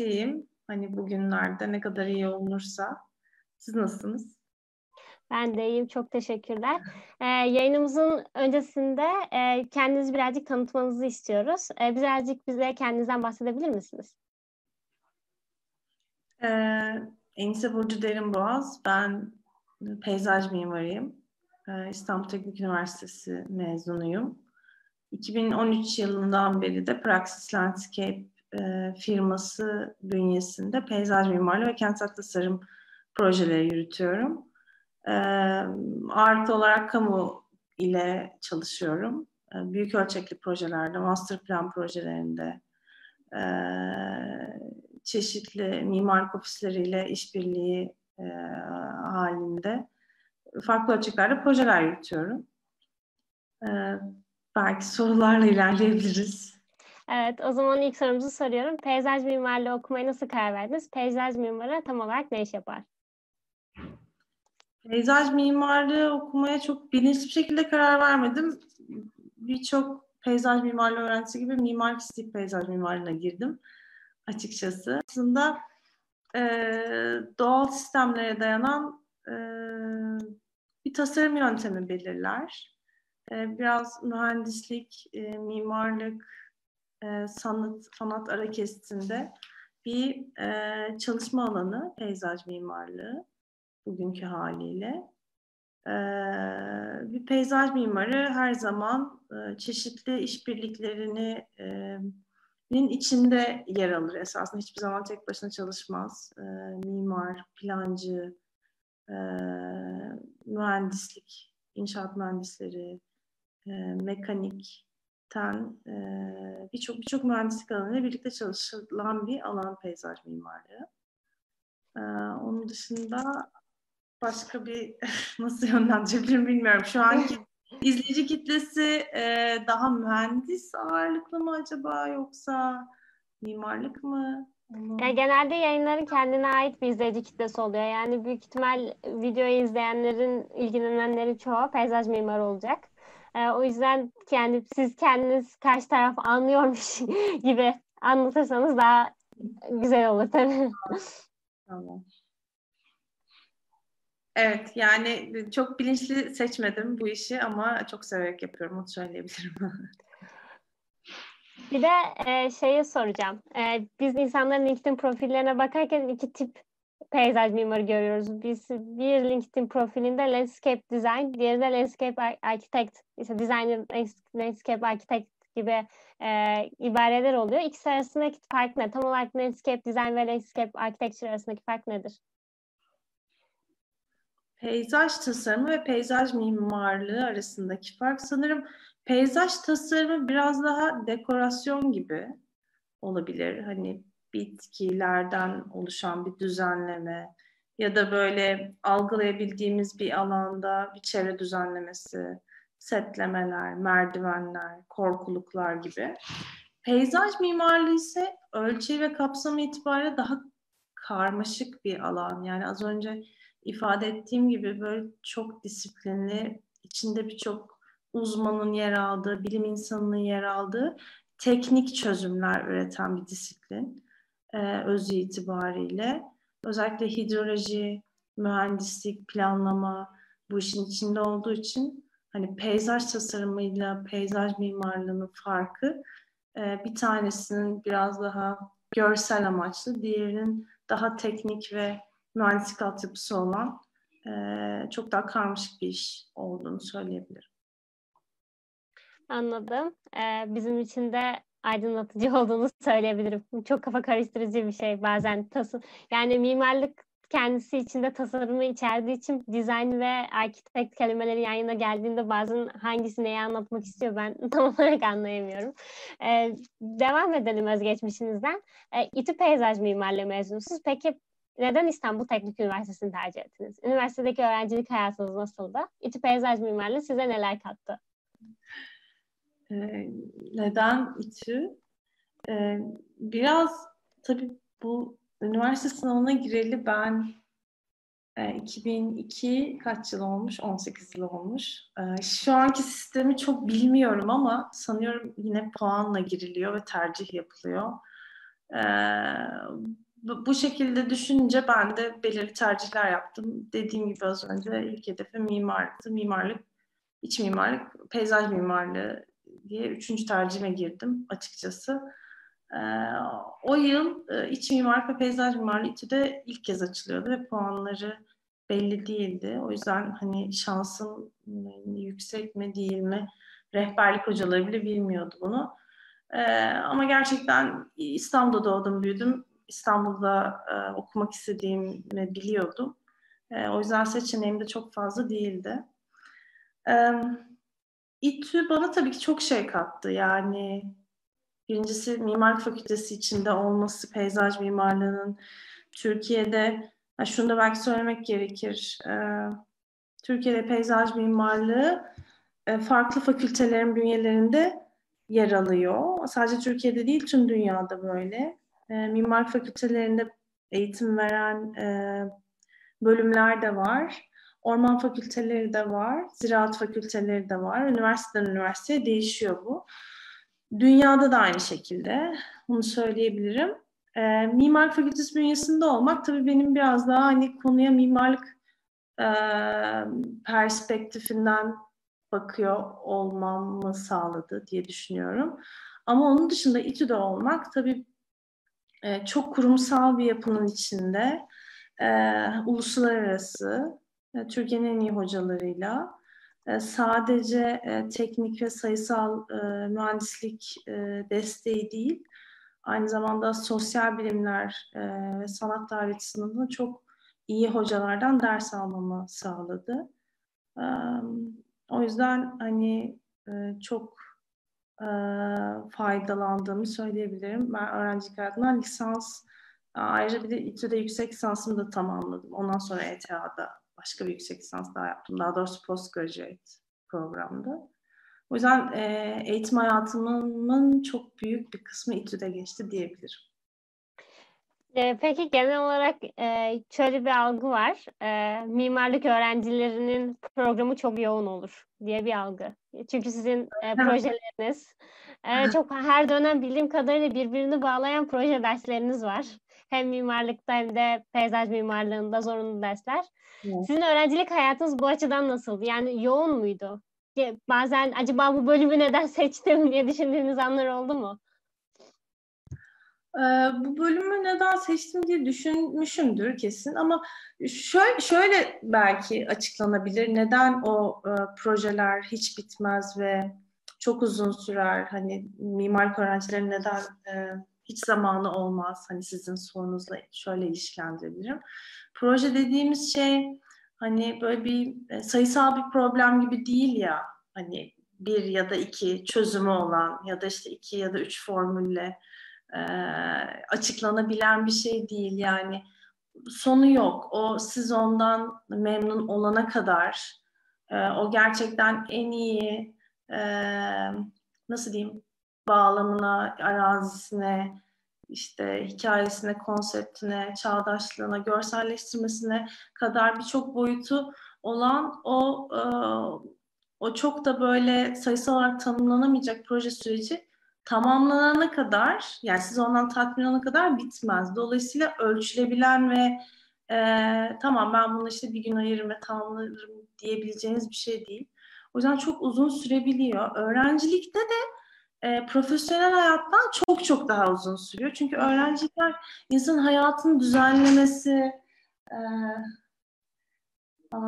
iyiyim. Hani bugünlerde ne kadar iyi olunursa. Siz nasılsınız? Ben de iyiyim. Çok teşekkürler. Ee, yayınımızın öncesinde e, kendinizi birazcık tanıtmanızı istiyoruz. E, birazcık bize kendinizden bahsedebilir misiniz? Ee, Enise Burcu Derinboğaz. Ben peyzaj mimarıyım. Ee, İstanbul Teknik Üniversitesi mezunuyum. 2013 yılından beri de Praxis Landscape e, firması bünyesinde peyzaj mimarlığı ve kentsel tasarım projeleri yürütüyorum. E, ağırlıklı olarak kamu ile çalışıyorum. E, büyük ölçekli projelerde, master plan projelerinde, e, çeşitli mimarlık ofisleriyle işbirliği halinde farklı ölçeklerde projeler yürütüyorum. Belki sorularla ilerleyebiliriz. Evet, o zaman ilk sorumuzu soruyorum. Peyzaj mimarlığı okumaya nasıl karar verdiniz? Peyzaj mimarı tam olarak ne iş yapar? Peyzaj mimarlığı okumaya çok bilinçli bir şekilde karar vermedim. Birçok peyzaj mimarlığı öğrencisi gibi mimarlık isteyip peyzaj mimarlığına girdim açıkçası. Aslında e, doğal sistemlere dayanan e, bir tasarım yöntemi belirler. E, biraz mühendislik, e, mimarlık, e, sanat sanat ara kesitinde bir e, çalışma alanı peyzaj mimarlığı bugünkü haliyle. E, bir peyzaj mimarı her zaman e, çeşitli işbirliklerini e, içinde yer alır esasında. Hiçbir zaman tek başına çalışmaz. E, mimar, plancı, e, mühendislik, inşaat mühendisleri, e, mekanik, ten birçok birçok mühendislik alanıyla birlikte çalışılan bir alan peyzaj mimarlığı. Onun dışında başka bir nasıl yönlendirebilirim bilmiyorum. Şu anki izleyici kitlesi daha mühendis ağırlıklı mı acaba yoksa mimarlık mı? Ya genelde yayınların kendine ait bir izleyici kitlesi oluyor. Yani büyük ihtimal videoyu izleyenlerin, ilgilenenlerin çoğu peyzaj mimarı olacak. E, o yüzden kendi siz kendiniz karşı taraf anlıyormuş gibi anlatırsanız daha güzel olur tabii. Tamam. Evet yani çok bilinçli seçmedim bu işi ama çok severek yapıyorum onu söyleyebilirim. Bir de e, şeyi soracağım. E, biz insanların LinkedIn profillerine bakarken iki tip peyzaj mimarı görüyoruz. Biz bir LinkedIn profilinde landscape design, diğeri de landscape architect, işte designer, landscape architect gibi e, ibareler oluyor. İkisi arasındaki fark ne? Tam olarak landscape design ve landscape architecture arasındaki fark nedir? Peyzaj tasarımı ve peyzaj mimarlığı arasındaki fark sanırım peyzaj tasarımı biraz daha dekorasyon gibi olabilir. Hani bitkilerden oluşan bir düzenleme ya da böyle algılayabildiğimiz bir alanda bir çevre düzenlemesi, setlemeler, merdivenler, korkuluklar gibi. Peyzaj mimarlığı ise ölçeği ve kapsamı itibariyle daha karmaşık bir alan. Yani az önce ifade ettiğim gibi böyle çok disiplinli, içinde birçok uzmanın yer aldığı, bilim insanının yer aldığı teknik çözümler üreten bir disiplin e, özü itibariyle. Özellikle hidroloji, mühendislik, planlama bu işin içinde olduğu için hani peyzaj tasarımıyla peyzaj mimarlığının farkı e, bir tanesinin biraz daha görsel amaçlı, diğerinin daha teknik ve mühendislik altyapısı olan e, çok daha karmaşık bir iş olduğunu söyleyebilirim. Anladım. Ee, bizim için de aydınlatıcı olduğunu söyleyebilirim. Çok kafa karıştırıcı bir şey bazen. Tasım, yani mimarlık kendisi içinde tasarımı içerdiği için dizayn ve architect kelimeleri yan yana geldiğinde bazen hangisi neyi anlatmak istiyor ben tam olarak anlayamıyorum. Ee, devam edelim özgeçmişinizden. Ee, İTÜ Peyzaj Mimarlığı mezunusunuz. Peki neden İstanbul Teknik Üniversitesi'ni tercih ettiniz? Üniversitedeki öğrencilik hayatınız nasıldı? İTÜ Peyzaj Mimarlığı size neler kattı? Ee, neden İTÜ? Ee, biraz tabii bu üniversite sınavına gireli ben e, 2002 kaç yıl olmuş? 18 yıl olmuş. E, şu anki sistemi çok bilmiyorum ama sanıyorum yine puanla giriliyor ve tercih yapılıyor. E, bu şekilde düşününce ben de belirli tercihler yaptım. Dediğim gibi az önce ilk hedefim mimarlıktı. Mimarlık, iç mimarlık, peyzaj mimarlığı diye üçüncü tercihime girdim açıkçası. Ee, o yıl e, iç mimarlık ve peyzaj mimarlığı İTÜ'de ilk kez açılıyordu ve puanları belli değildi. O yüzden hani şansım yüksek mi değil mi rehberlik hocaları bile bilmiyordu bunu. Ee, ama gerçekten İstanbul'da doğdum, büyüdüm. İstanbul'da e, okumak istediğimi biliyordum. E, o yüzden seçeneğim de çok fazla değildi. E, İTÜ bana tabii ki çok şey kattı. Yani birincisi Mimarlık Fakültesi içinde olması, peyzaj mimarlığının Türkiye'de, yani şunu da belki söylemek gerekir. E, Türkiye'de peyzaj mimarlığı e, farklı fakültelerin bünyelerinde yer alıyor. Sadece Türkiye'de değil, tüm dünyada böyle. E, mimarlık fakültelerinde eğitim veren e, bölümler de var. Orman fakülteleri de var, ziraat fakülteleri de var. Üniversiteden üniversiteye değişiyor bu. Dünyada da aynı şekilde, bunu söyleyebilirim. E, mimarlık fakültesi bünyesinde olmak tabii benim biraz daha hani konuya mimarlık e, perspektifinden bakıyor olmamı sağladı diye düşünüyorum. Ama onun dışında İTÜ'de olmak tabii e, çok kurumsal bir yapının içinde e, uluslararası Türkiye'nin en iyi hocalarıyla e, sadece e, teknik ve sayısal e, mühendislik e, desteği değil aynı zamanda sosyal bilimler e, ve sanat tarihi sınıfında çok iyi hocalardan ders almamı sağladı. E, o yüzden hani e, çok e, faydalandığımı söyleyebilirim. Ben öğrencilik hayatımdan lisans ayrıca bir de İTÜ'de yüksek lisansımı da tamamladım. Ondan sonra ETH'da başka bir yüksek lisans daha yaptım. Daha doğrusu postgraduate programda. O yüzden e, eğitim hayatımın çok büyük bir kısmı İTÜ'de geçti diyebilirim. Peki genel olarak şöyle bir algı var. Mimarlık öğrencilerinin programı çok yoğun olur diye bir algı. Çünkü sizin projeleriniz çok her dönem bildiğim kadarıyla birbirini bağlayan proje dersleriniz var. Hem mimarlıkta hem de peyzaj mimarlığında zorunlu dersler. Evet. Sizin öğrencilik hayatınız bu açıdan nasıl? Yani yoğun muydu? Bazen acaba bu bölümü neden seçtim diye düşündüğünüz anlar oldu mu? Ee, bu bölümü neden seçtim diye düşünmüşümdür kesin ama şöyle, şöyle belki açıklanabilir. Neden o e, projeler hiç bitmez ve çok uzun sürer? Hani mimarlık öğrencileri neden e, hiç zamanı olmaz? Hani sizin sorunuzla şöyle ilişkilendirebilirim. Proje dediğimiz şey hani böyle bir e, sayısal bir problem gibi değil ya. Hani bir ya da iki çözümü olan ya da işte iki ya da üç formülle e, açıklanabilen bir şey değil. Yani sonu yok. O siz ondan memnun olana kadar e, o gerçekten en iyi e, nasıl diyeyim bağlamına, arazisine, işte hikayesine, konseptine, çağdaşlığına, görselleştirmesine kadar birçok boyutu olan o e, o çok da böyle sayısal olarak tanımlanamayacak proje süreci tamamlanana kadar yani siz ondan tatmin olana kadar bitmez. Dolayısıyla ölçülebilen ve e, tamam ben bunu işte bir gün ayırırım ve tamamlarım diyebileceğiniz bir şey değil. O yüzden çok uzun sürebiliyor. Öğrencilikte de e, profesyonel hayattan çok çok daha uzun sürüyor. Çünkü öğrenciler insan hayatını düzenlemesi e,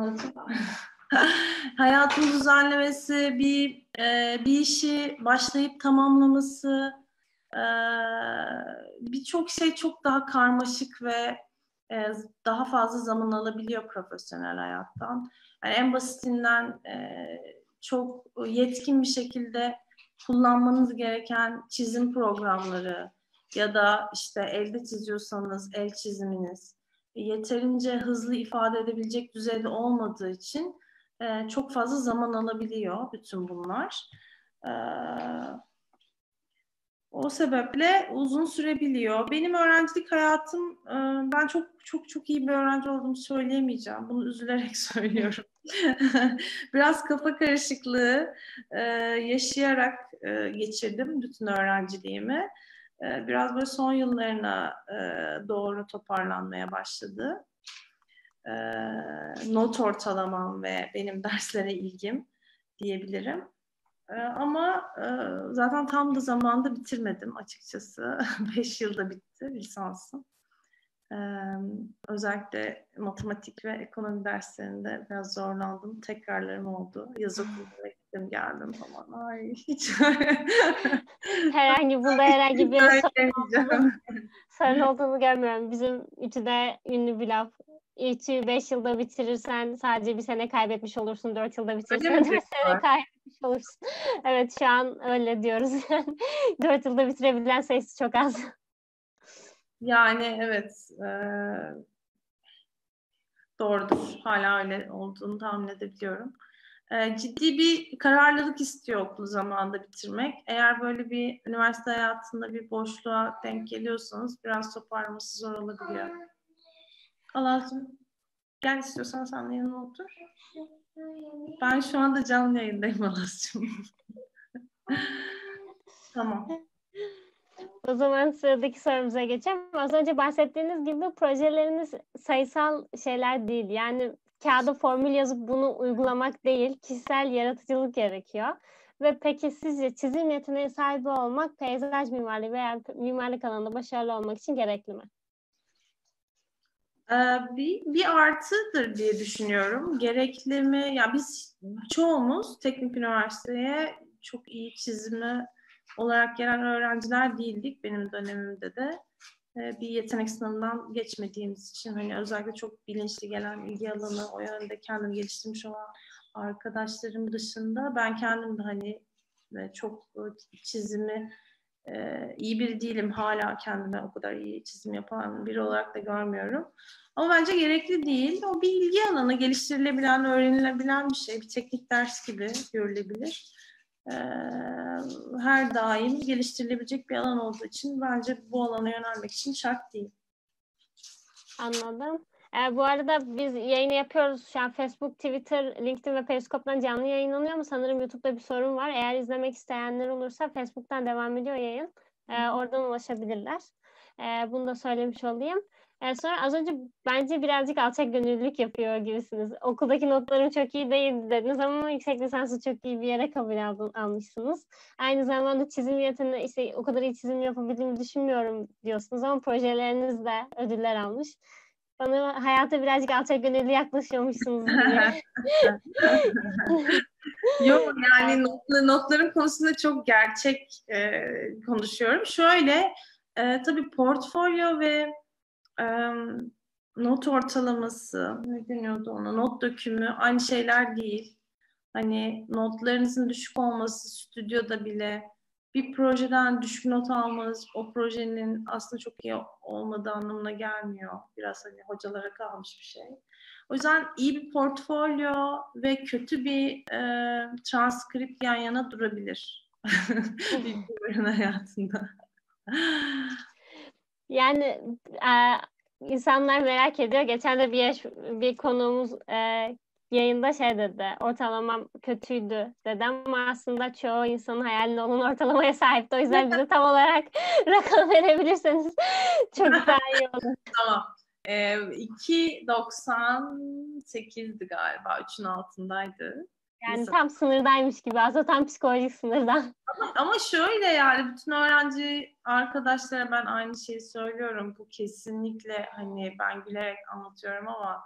hayatını düzenlemesi, bir e, bir işi başlayıp tamamlaması, e, birçok şey çok daha karmaşık ve e, daha fazla zaman alabiliyor profesyonel hayattan. Yani en basitinden e, çok yetkin bir şekilde kullanmanız gereken çizim programları ya da işte elde çiziyorsanız el çiziminiz yeterince hızlı ifade edebilecek düzeyde olmadığı için e, çok fazla zaman alabiliyor bütün bunlar. E, o sebeple uzun sürebiliyor. Benim öğrencilik hayatım, e, ben çok çok çok iyi bir öğrenci olduğumu söyleyemeyeceğim. Bunu üzülerek söylüyorum. Biraz kafa karışıklığı e, yaşayarak e, geçirdim bütün öğrenciliğimi. biraz böyle son yıllarına doğru toparlanmaya başladı. Not ortalamam ve benim derslere ilgim diyebilirim. E, ama e, zaten tam da zamanda bitirmedim açıkçası. Beş yılda bitti lisansım. Ee, özellikle matematik ve ekonomi derslerinde biraz zorlandım. Tekrarlarım oldu. Yaz okuluna gittim geldim falan. Ay hiç. herhangi bunda herhangi bir sorun, sorun olduğunu görmüyorum. Bizim İTÜ'de ünlü bir laf. İTÜ 5 yılda bitirirsen sadece bir sene kaybetmiş olursun. 4 yılda bitirirsen 4 sene kaybetmiş olursun. evet şu an öyle diyoruz. 4 yılda bitirebilen sayısı çok az. Yani evet e, doğrudur. Hala öyle olduğunu tahmin edebiliyorum. E, ciddi bir kararlılık istiyor okul zamanında bitirmek. Eğer böyle bir üniversite hayatında bir boşluğa denk geliyorsanız biraz toparlaması zor olabiliyor. Allah'ım gel istiyorsan sen de yanına otur. Ben şu anda canlı yayındayım Alas'cığım. tamam. O zaman sıradaki sorumuza geçelim. Az önce bahsettiğiniz gibi projeleriniz sayısal şeyler değil. Yani kağıda formül yazıp bunu uygulamak değil, kişisel yaratıcılık gerekiyor. Ve peki sizce çizim yeteneği sahibi olmak peyzaj mimarlığı veya mimarlık alanında başarılı olmak için gerekli mi? Ee, bir, bir artıdır diye düşünüyorum. Gerekli mi? Ya biz çoğumuz teknik üniversiteye çok iyi çizimi olarak gelen öğrenciler değildik benim dönemimde de. E, bir yetenek sınavından geçmediğimiz için hani özellikle çok bilinçli gelen ilgi alanı o yönde kendimi geliştirmiş olan arkadaşlarım dışında ben kendim de hani e, çok çizimi e, iyi biri değilim. Hala kendime o kadar iyi çizim yapan biri olarak da görmüyorum. Ama bence gerekli değil. O bir ilgi alanı geliştirilebilen, öğrenilebilen bir şey. Bir teknik ders gibi görülebilir her daim geliştirilebilecek bir alan olduğu için bence bu alana yönelmek için şart değil. Anladım. E, bu arada biz yayını yapıyoruz. Şu an Facebook, Twitter, LinkedIn ve Periskop'tan canlı yayınlanıyor ama sanırım YouTube'da bir sorun var. Eğer izlemek isteyenler olursa Facebook'tan devam ediyor yayın. E, oradan ulaşabilirler. E, bunu da söylemiş olayım. Yani sonra az önce bence birazcık alçak gönüllülük yapıyor gibisiniz. Okuldaki notlarım çok iyi değil dediniz ama yüksek lisansı çok iyi bir yere kabul aldın, almışsınız. Aynı zamanda çizim yeteneği işte o kadar iyi çizim yapabildiğimi düşünmüyorum diyorsunuz ama projeleriniz de ödüller almış. Bana hayata birazcık alçak gönüllü yaklaşıyormuşsunuz gibi. Yok yani notlu, notların konusunda çok gerçek e, konuşuyorum. Şöyle e, tabii portfolyo ve not ortalaması, ne deniyordu ona, not dökümü aynı şeyler değil. Hani notlarınızın düşük olması stüdyoda bile bir projeden düşük not almanız o projenin aslında çok iyi olmadığı anlamına gelmiyor. Biraz hani hocalara kalmış bir şey. O yüzden iyi bir portfolyo ve kötü bir e, transkript yan yana durabilir. bir hayatında. Yani e, insanlar merak ediyor. Geçen de bir yaş, bir konuğumuz e, yayında şey dedi. Ortalamam kötüydü dedi ama aslında çoğu insanın hayalinde olan ortalamaya sahipti. O yüzden bize tam olarak rakam verebilirseniz çok daha iyi olur. tamam. Ee, 2.98'di galiba. 3'ün altındaydı. Yani Mesela. tam sınırdaymış gibi aslında tam psikolojik sınırdan. Ama, ama şöyle yani bütün öğrenci arkadaşlara ben aynı şeyi söylüyorum. Bu kesinlikle hani ben gülerek anlatıyorum ama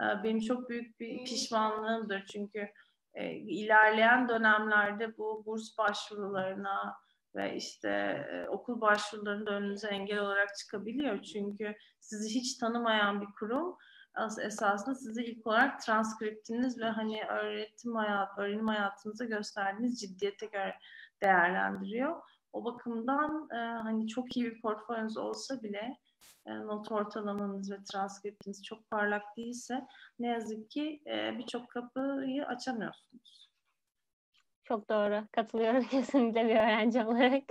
benim çok büyük bir pişmanlığımdır. Çünkü e, ilerleyen dönemlerde bu burs başvurularına ve işte e, okul başvurularında önünüze engel olarak çıkabiliyor. Çünkü sizi hiç tanımayan bir kurum esasında sizi ilk olarak transkriptiniz ve hani öğretim hayat, öğrenim hayatınıza gösterdiğiniz ciddiyete göre değerlendiriyor. O bakımdan e, hani çok iyi bir portföyünüz olsa bile not ortalamanız ve transkriptiniz çok parlak değilse ne yazık ki e, birçok kapıyı açamıyorsunuz. Çok doğru. Katılıyorum kesinlikle bir öğrenci olarak.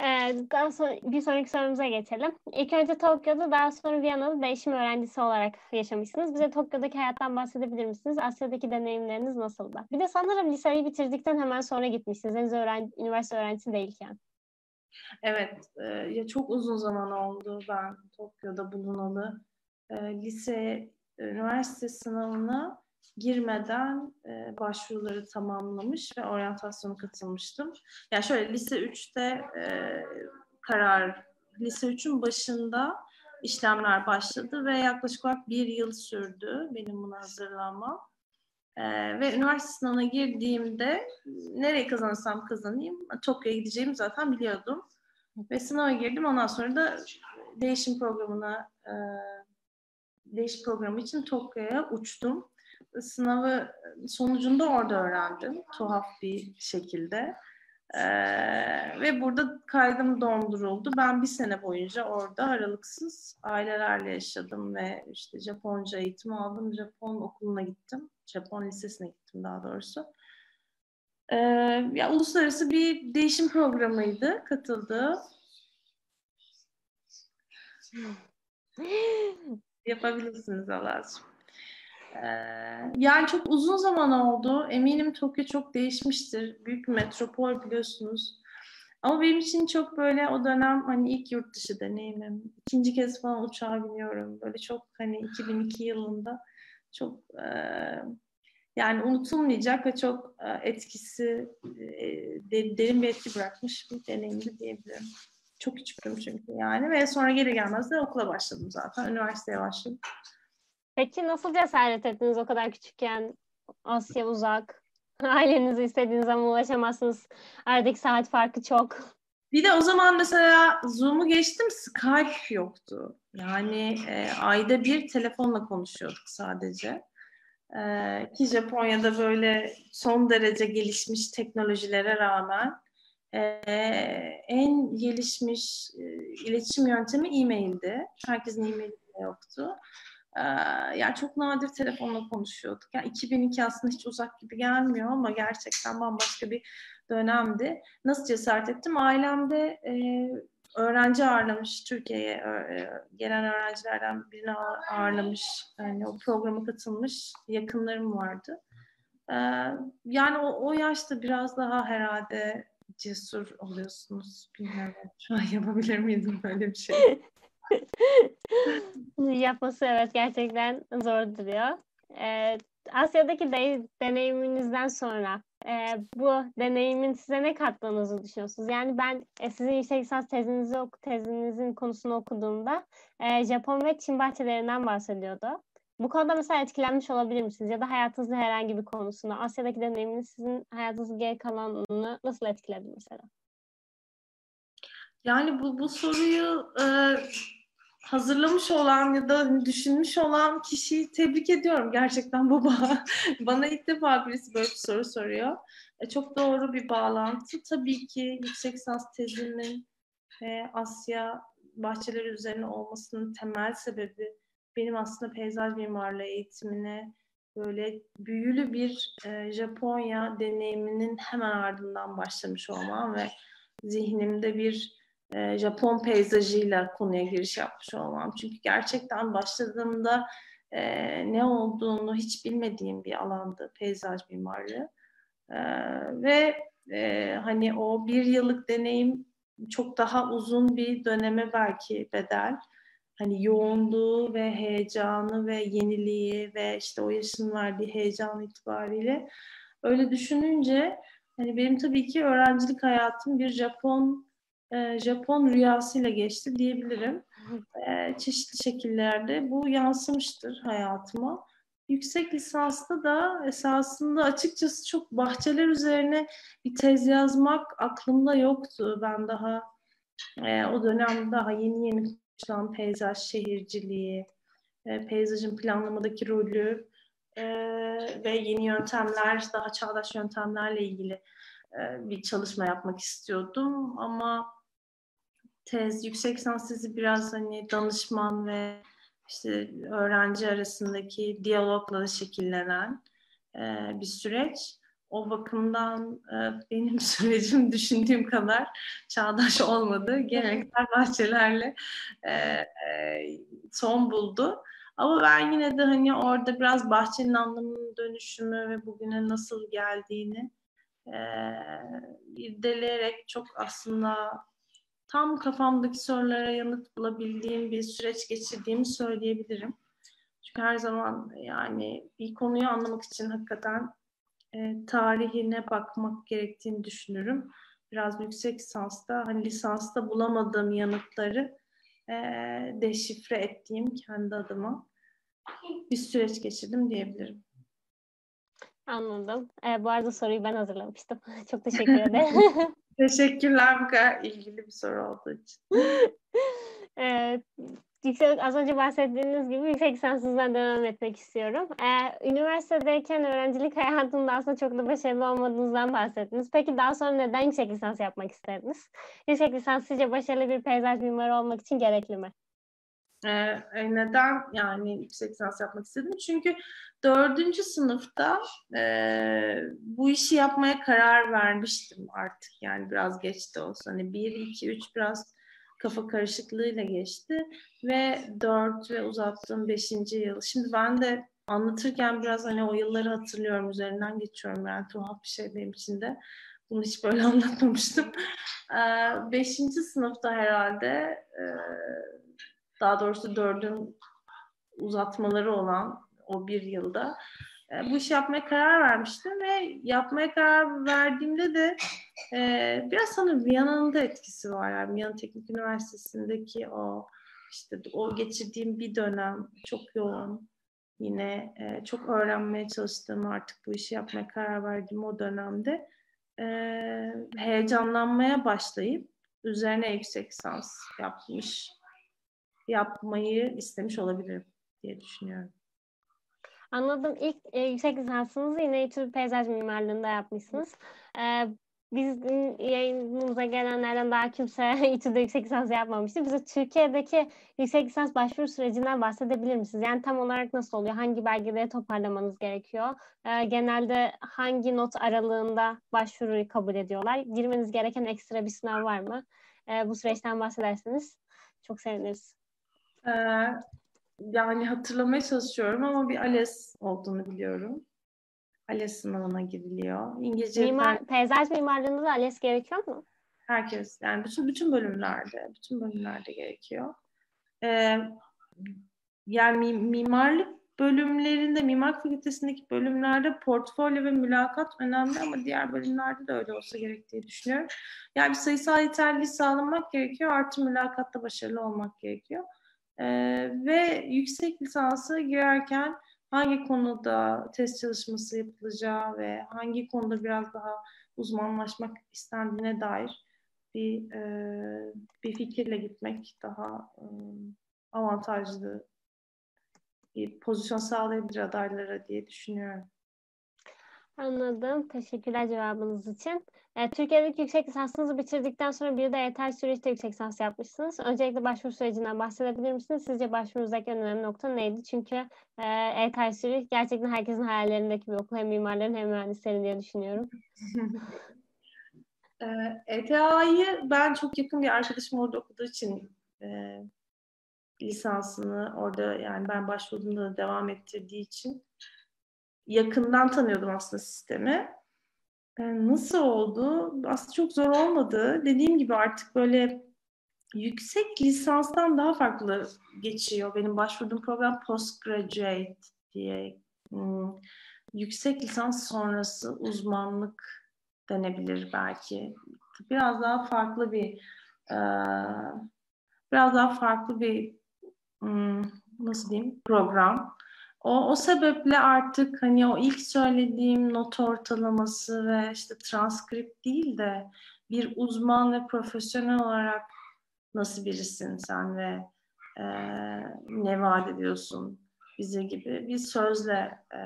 ee, daha sonra bir sonraki sorumuza geçelim. İlk önce Tokyo'da daha sonra Viyana'da değişim öğrencisi olarak yaşamışsınız. Bize Tokyo'daki hayattan bahsedebilir misiniz? Asya'daki deneyimleriniz nasıldı? Bir de sanırım liseyi bitirdikten hemen sonra gitmişsiniz. Henüz öğrenci, üniversite öğrencisi değilken. Evet, e, ya çok uzun zaman oldu ben Tokyo'da bulunalı. E, lise, üniversite sınavına girmeden e, başvuruları tamamlamış ve oryantasyona katılmıştım. Yani şöyle lise 3'te e, karar, lise 3'ün başında işlemler başladı ve yaklaşık olarak bir yıl sürdü benim bunu hazırlanmam. Ee, ve üniversite sınavına girdiğimde nereye kazanırsam kazanayım Tokyo'ya gideceğimi zaten biliyordum. Ve sınava girdim. Ondan sonra da değişim programına e, değişim programı için Tokyo'ya uçtum. Sınavı sonucunda orada öğrendim. Tuhaf bir şekilde. Ee, ve burada kaydım donduruldu. Ben bir sene boyunca orada aralıksız ailelerle yaşadım ve işte Japonca eğitimi aldım. Japon okuluna gittim. Japon lisesine gittim daha doğrusu. Ee, ya uluslararası bir değişim programıydı katıldığı. Yapabilirsiniz Allah'cığım. Ee, yani çok uzun zaman oldu. Eminim Tokyo çok değişmiştir. Büyük bir metropol biliyorsunuz. Ama benim için çok böyle o dönem hani ilk yurt dışı deneyimim. İkinci kez falan uçağa biniyorum. Böyle çok hani 2002 yılında çok e, yani unutulmayacak ve çok e, etkisi e, derin bir etki bırakmış bir deneyimdi diyebilirim. Çok küçüktüm çünkü yani ve sonra geri gelmez de okula başladım zaten. Üniversiteye başladım. Peki nasıl cesaret ettiniz o kadar küçükken? Asya uzak. Ailenize istediğiniz zaman ulaşamazsınız. Aradaki saat farkı çok. Bir de o zaman mesela Zoom'u geçtim Skype yoktu. Yani e, ayda bir telefonla konuşuyorduk sadece. E, ki Japonya'da böyle son derece gelişmiş teknolojilere rağmen e, en gelişmiş e, iletişim yöntemi e-maildi. Herkesin e-maili yoktu. Ee, yani çok nadir telefonla konuşuyorduk. Yani 2002 aslında hiç uzak gibi gelmiyor ama gerçekten bambaşka bir dönemdi. Nasıl cesaret ettim? Ailemde e, öğrenci ağırlamış, Türkiye'ye e, gelen öğrencilerden birini ağırlamış. Yani o programa katılmış yakınlarım vardı. E, yani o, o yaşta biraz daha herhalde cesur oluyorsunuz. Bilmiyorum şu an yapabilir miydim böyle bir şey? Yapması evet gerçekten zor duruyor. Ee, Asya'daki de, deneyiminizden sonra e, bu deneyimin size ne kattığınızı düşünüyorsunuz? Yani ben e, sizin yüksek lisans tezinizi, tezinizin konusunu okuduğumda e, Japon ve Çin bahçelerinden bahsediyordu. Bu konuda mesela etkilenmiş olabilir misiniz? Ya da hayatınızın herhangi bir konusunda Asya'daki deneyiminiz sizin hayatınızın geri kalanını nasıl etkiledi mesela? Yani bu, bu soruyu e, hazırlamış olan ya da düşünmüş olan kişiyi tebrik ediyorum. Gerçekten bu bana ilk defa birisi böyle bir soru soruyor. E, çok doğru bir bağlantı. Tabii ki yüksek lisans tezimin e, Asya bahçeleri üzerine olmasının temel sebebi benim aslında peyzaj mimarlığı eğitimine böyle büyülü bir e, Japonya deneyiminin hemen ardından başlamış olmam ve zihnimde bir e, Japon peyzajıyla konuya giriş yapmış olmam. Çünkü gerçekten başladığımda e, ne olduğunu hiç bilmediğim bir alandı peyzaj mimarlığı. E, ve e, hani o bir yıllık deneyim çok daha uzun bir döneme belki bedel. Hani yoğunluğu ve heyecanı ve yeniliği ve işte o yaşın verdiği heyecan itibariyle öyle düşününce hani benim tabii ki öğrencilik hayatım bir Japon e, Japon rüyasıyla geçti diyebilirim. E, çeşitli şekillerde bu yansımıştır hayatıma. Yüksek lisansta da esasında açıkçası çok bahçeler üzerine bir tez yazmak aklımda yoktu. Ben daha e, o dönem daha yeni yeni konuşulan peyzaj şehirciliği, e, peyzajın planlamadaki rolü e, ve yeni yöntemler, daha çağdaş yöntemlerle ilgili e, bir çalışma yapmak istiyordum. Ama tez, yüksek lisans tezi biraz hani danışman ve işte öğrenci arasındaki diyalogla şekillenen e, bir süreç. O bakımdan e, benim sürecim düşündüğüm kadar çağdaş olmadı. Geleneksel bahçelerle e, e, son buldu. Ama ben yine de hani orada biraz bahçenin anlamının dönüşümü ve bugüne nasıl geldiğini e, irdeleyerek çok aslında tam kafamdaki sorulara yanıt bulabildiğim bir süreç geçirdiğimi söyleyebilirim. Çünkü her zaman yani bir konuyu anlamak için hakikaten e, tarihine bakmak gerektiğini düşünürüm. Biraz yüksek lisansta, hani lisansta bulamadığım yanıtları e, deşifre ettiğim kendi adıma bir süreç geçirdim diyebilirim. Anladım. Ee, bu arada soruyu ben hazırlamıştım. Çok teşekkür ederim. Teşekkürler bu kadar ilgili bir soru olduğu için. ee, yüksek, az önce bahsettiğiniz gibi yüksek lisansınızdan devam etmek istiyorum. Ee, üniversitedeyken öğrencilik hayatında aslında çok da başarılı olmadığınızdan bahsettiniz. Peki daha sonra neden yüksek lisans yapmak istediniz? Yüksek lisans sizce başarılı bir peyzaj mimarı olmak için gerekli mi? Ee, neden yani yüksek lisans yapmak istedim? Çünkü dördüncü sınıfta e, bu işi yapmaya karar vermiştim artık. Yani biraz geç de olsa. Hani bir, iki, üç biraz kafa karışıklığıyla geçti. Ve dört ve uzattığım beşinci yıl. Şimdi ben de anlatırken biraz hani o yılları hatırlıyorum. Üzerinden geçiyorum yani tuhaf bir şey benim için de. Bunu hiç böyle anlatmamıştım. Ee, beşinci sınıfta herhalde e, daha doğrusu dördün uzatmaları olan o bir yılda e, bu işi yapmaya karar vermiştim ve yapmaya karar verdiğimde de e, biraz sanırım Viyana'nın da etkisi var. Yani Viyana Teknik Üniversitesi'ndeki o işte o geçirdiğim bir dönem çok yoğun. Yine e, çok öğrenmeye çalıştığım artık bu işi yapmaya karar verdiğim o dönemde e, heyecanlanmaya başlayıp üzerine yüksek lisans yapmış yapmayı istemiş olabilirim diye düşünüyorum. Anladım. İlk e, yüksek lisansınızı yine İTÜ Peyzaj Mimarlığı'nda yapmışsınız. E, bizim yayınımıza gelenlerden daha kimse İTÜ'de yüksek lisans yapmamıştı. Bize Türkiye'deki yüksek lisans başvuru sürecinden bahsedebilir misiniz? Yani tam olarak nasıl oluyor? Hangi belgeleri toparlamanız gerekiyor? E, genelde hangi not aralığında başvuruyu kabul ediyorlar? Girmeniz gereken ekstra bir sınav var mı? E, bu süreçten bahsederseniz çok seviniriz. Ee, yani hatırlamaya çalışıyorum ama bir ALES olduğunu biliyorum. ALES sınavına giriliyor. İngilizce Mimar, peyzaj mimarlığında da ALES gerekiyor mu? Herkes yani bütün bütün bölümlerde, bütün bölümlerde gerekiyor. Ee, yani mimarlık bölümlerinde, mimar fakültesindeki bölümlerde portfolyo ve mülakat önemli ama diğer bölümlerde de öyle olsa gerek diye düşünüyorum. Yani bir sayısal yeterliliği sağlamak gerekiyor, artı mülakatta başarılı olmak gerekiyor. Ee, ve yüksek lisansa girerken hangi konuda test çalışması yapılacağı ve hangi konuda biraz daha uzmanlaşmak istendiğine dair bir e, bir fikirle gitmek daha e, avantajlı bir pozisyon sağlayabilir adaylara diye düşünüyorum. Anladım. Teşekkürler cevabınız için. E, Türkiye'deki yüksek lisansınızı bitirdikten sonra bir de EYT süreçte yüksek lisans yapmışsınız. Öncelikle başvuru sürecinden bahsedebilir misiniz? Sizce başvurunuzdaki en önemli nokta neydi? Çünkü e, süreci gerçekten herkesin hayallerindeki bir okul. Hem mimarların hem mühendislerin diye düşünüyorum. E ben çok yakın bir arkadaşım orada okuduğu için e, lisansını orada yani ben başvurduğumda da devam ettirdiği için yakından tanıyordum aslında sistemi. Nasıl oldu? Aslında çok zor olmadı. Dediğim gibi artık böyle yüksek lisanstan daha farklı geçiyor. Benim başvurduğum program postgraduate diye. Hmm, yüksek lisans sonrası uzmanlık denebilir belki. Biraz daha farklı bir e, biraz daha farklı bir hmm, nasıl diyeyim program. O, o sebeple artık hani o ilk söylediğim not ortalaması ve işte transkript değil de bir uzman ve profesyonel olarak nasıl birisin sen ve e, ne vaat ediyorsun bize gibi bir sözle e,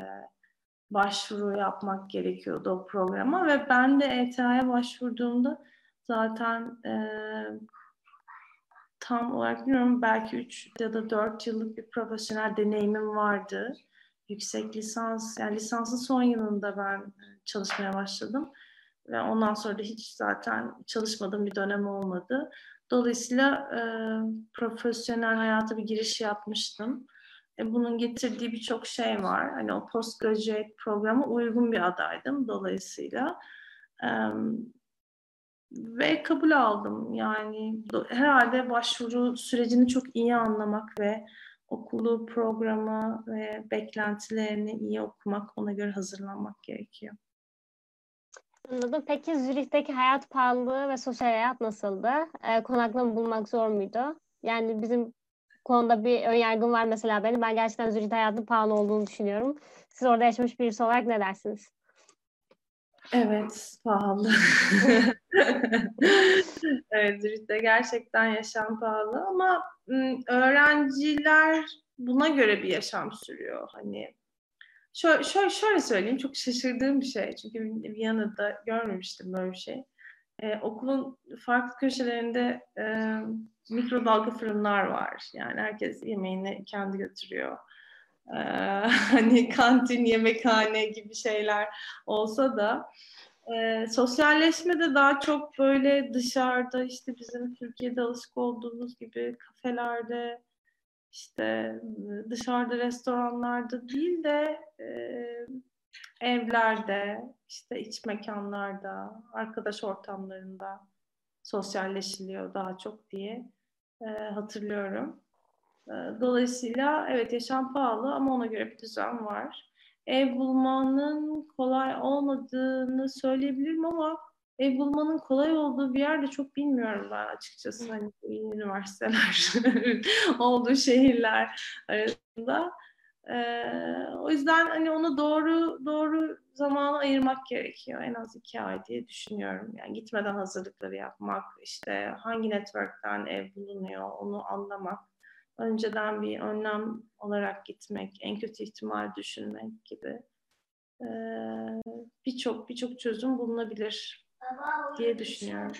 başvuru yapmak gerekiyordu o programa ve ben de ETA'ya başvurduğumda zaten e, tam olarak bilmiyorum belki 3 ya da 4 yıllık bir profesyonel deneyimim vardı. Yüksek lisans, yani lisansın son yılında ben çalışmaya başladım. Ve ondan sonra da hiç zaten çalışmadığım bir dönem olmadı. Dolayısıyla e, profesyonel hayata bir giriş yapmıştım. E, bunun getirdiği birçok şey var. Hani o postgraduate programa uygun bir adaydım dolayısıyla. E, ve kabul aldım. Yani herhalde başvuru sürecini çok iyi anlamak ve okulu, programı ve beklentilerini iyi okumak, ona göre hazırlanmak gerekiyor. Anladım. Peki Zürih'teki hayat pahalılığı ve sosyal hayat nasıldı? Ee, konaklama bulmak zor muydu? Yani bizim konuda bir ön yargım var mesela benim. Ben gerçekten Zürih'te hayatın pahalı olduğunu düşünüyorum. Siz orada yaşamış birisi olarak ne dersiniz? Evet, pahalı. evet, Zürih'te gerçekten yaşam pahalı ama öğrenciler buna göre bir yaşam sürüyor. Hani şöyle, şöyle, şöyle söyleyeyim, çok şaşırdığım bir şey. Çünkü Viyana'da görmemiştim böyle bir şey. Ee, okulun farklı köşelerinde e, mikrodalga fırınlar var. Yani herkes yemeğini kendi götürüyor. Hani kantin, yemekhane gibi şeyler olsa da e, sosyalleşme de daha çok böyle dışarıda işte bizim Türkiye'de alışık olduğumuz gibi kafelerde işte dışarıda restoranlarda değil de e, evlerde işte iç mekanlarda arkadaş ortamlarında sosyalleşiliyor daha çok diye e, hatırlıyorum. Dolayısıyla evet yaşam pahalı ama ona göre bir düzen var. Ev bulmanın kolay olmadığını söyleyebilirim ama ev bulmanın kolay olduğu bir yerde çok bilmiyorum ben açıkçası. Hani üniversiteler olduğu şehirler arasında. Ee, o yüzden hani onu doğru doğru zamanı ayırmak gerekiyor. En az iki ay diye düşünüyorum. Yani gitmeden hazırlıkları yapmak, işte hangi network'ten ev bulunuyor onu anlamak. Önceden bir önlem olarak gitmek, en kötü ihtimal düşünmek gibi ee, birçok birçok çözüm bulunabilir diye düşünüyorum.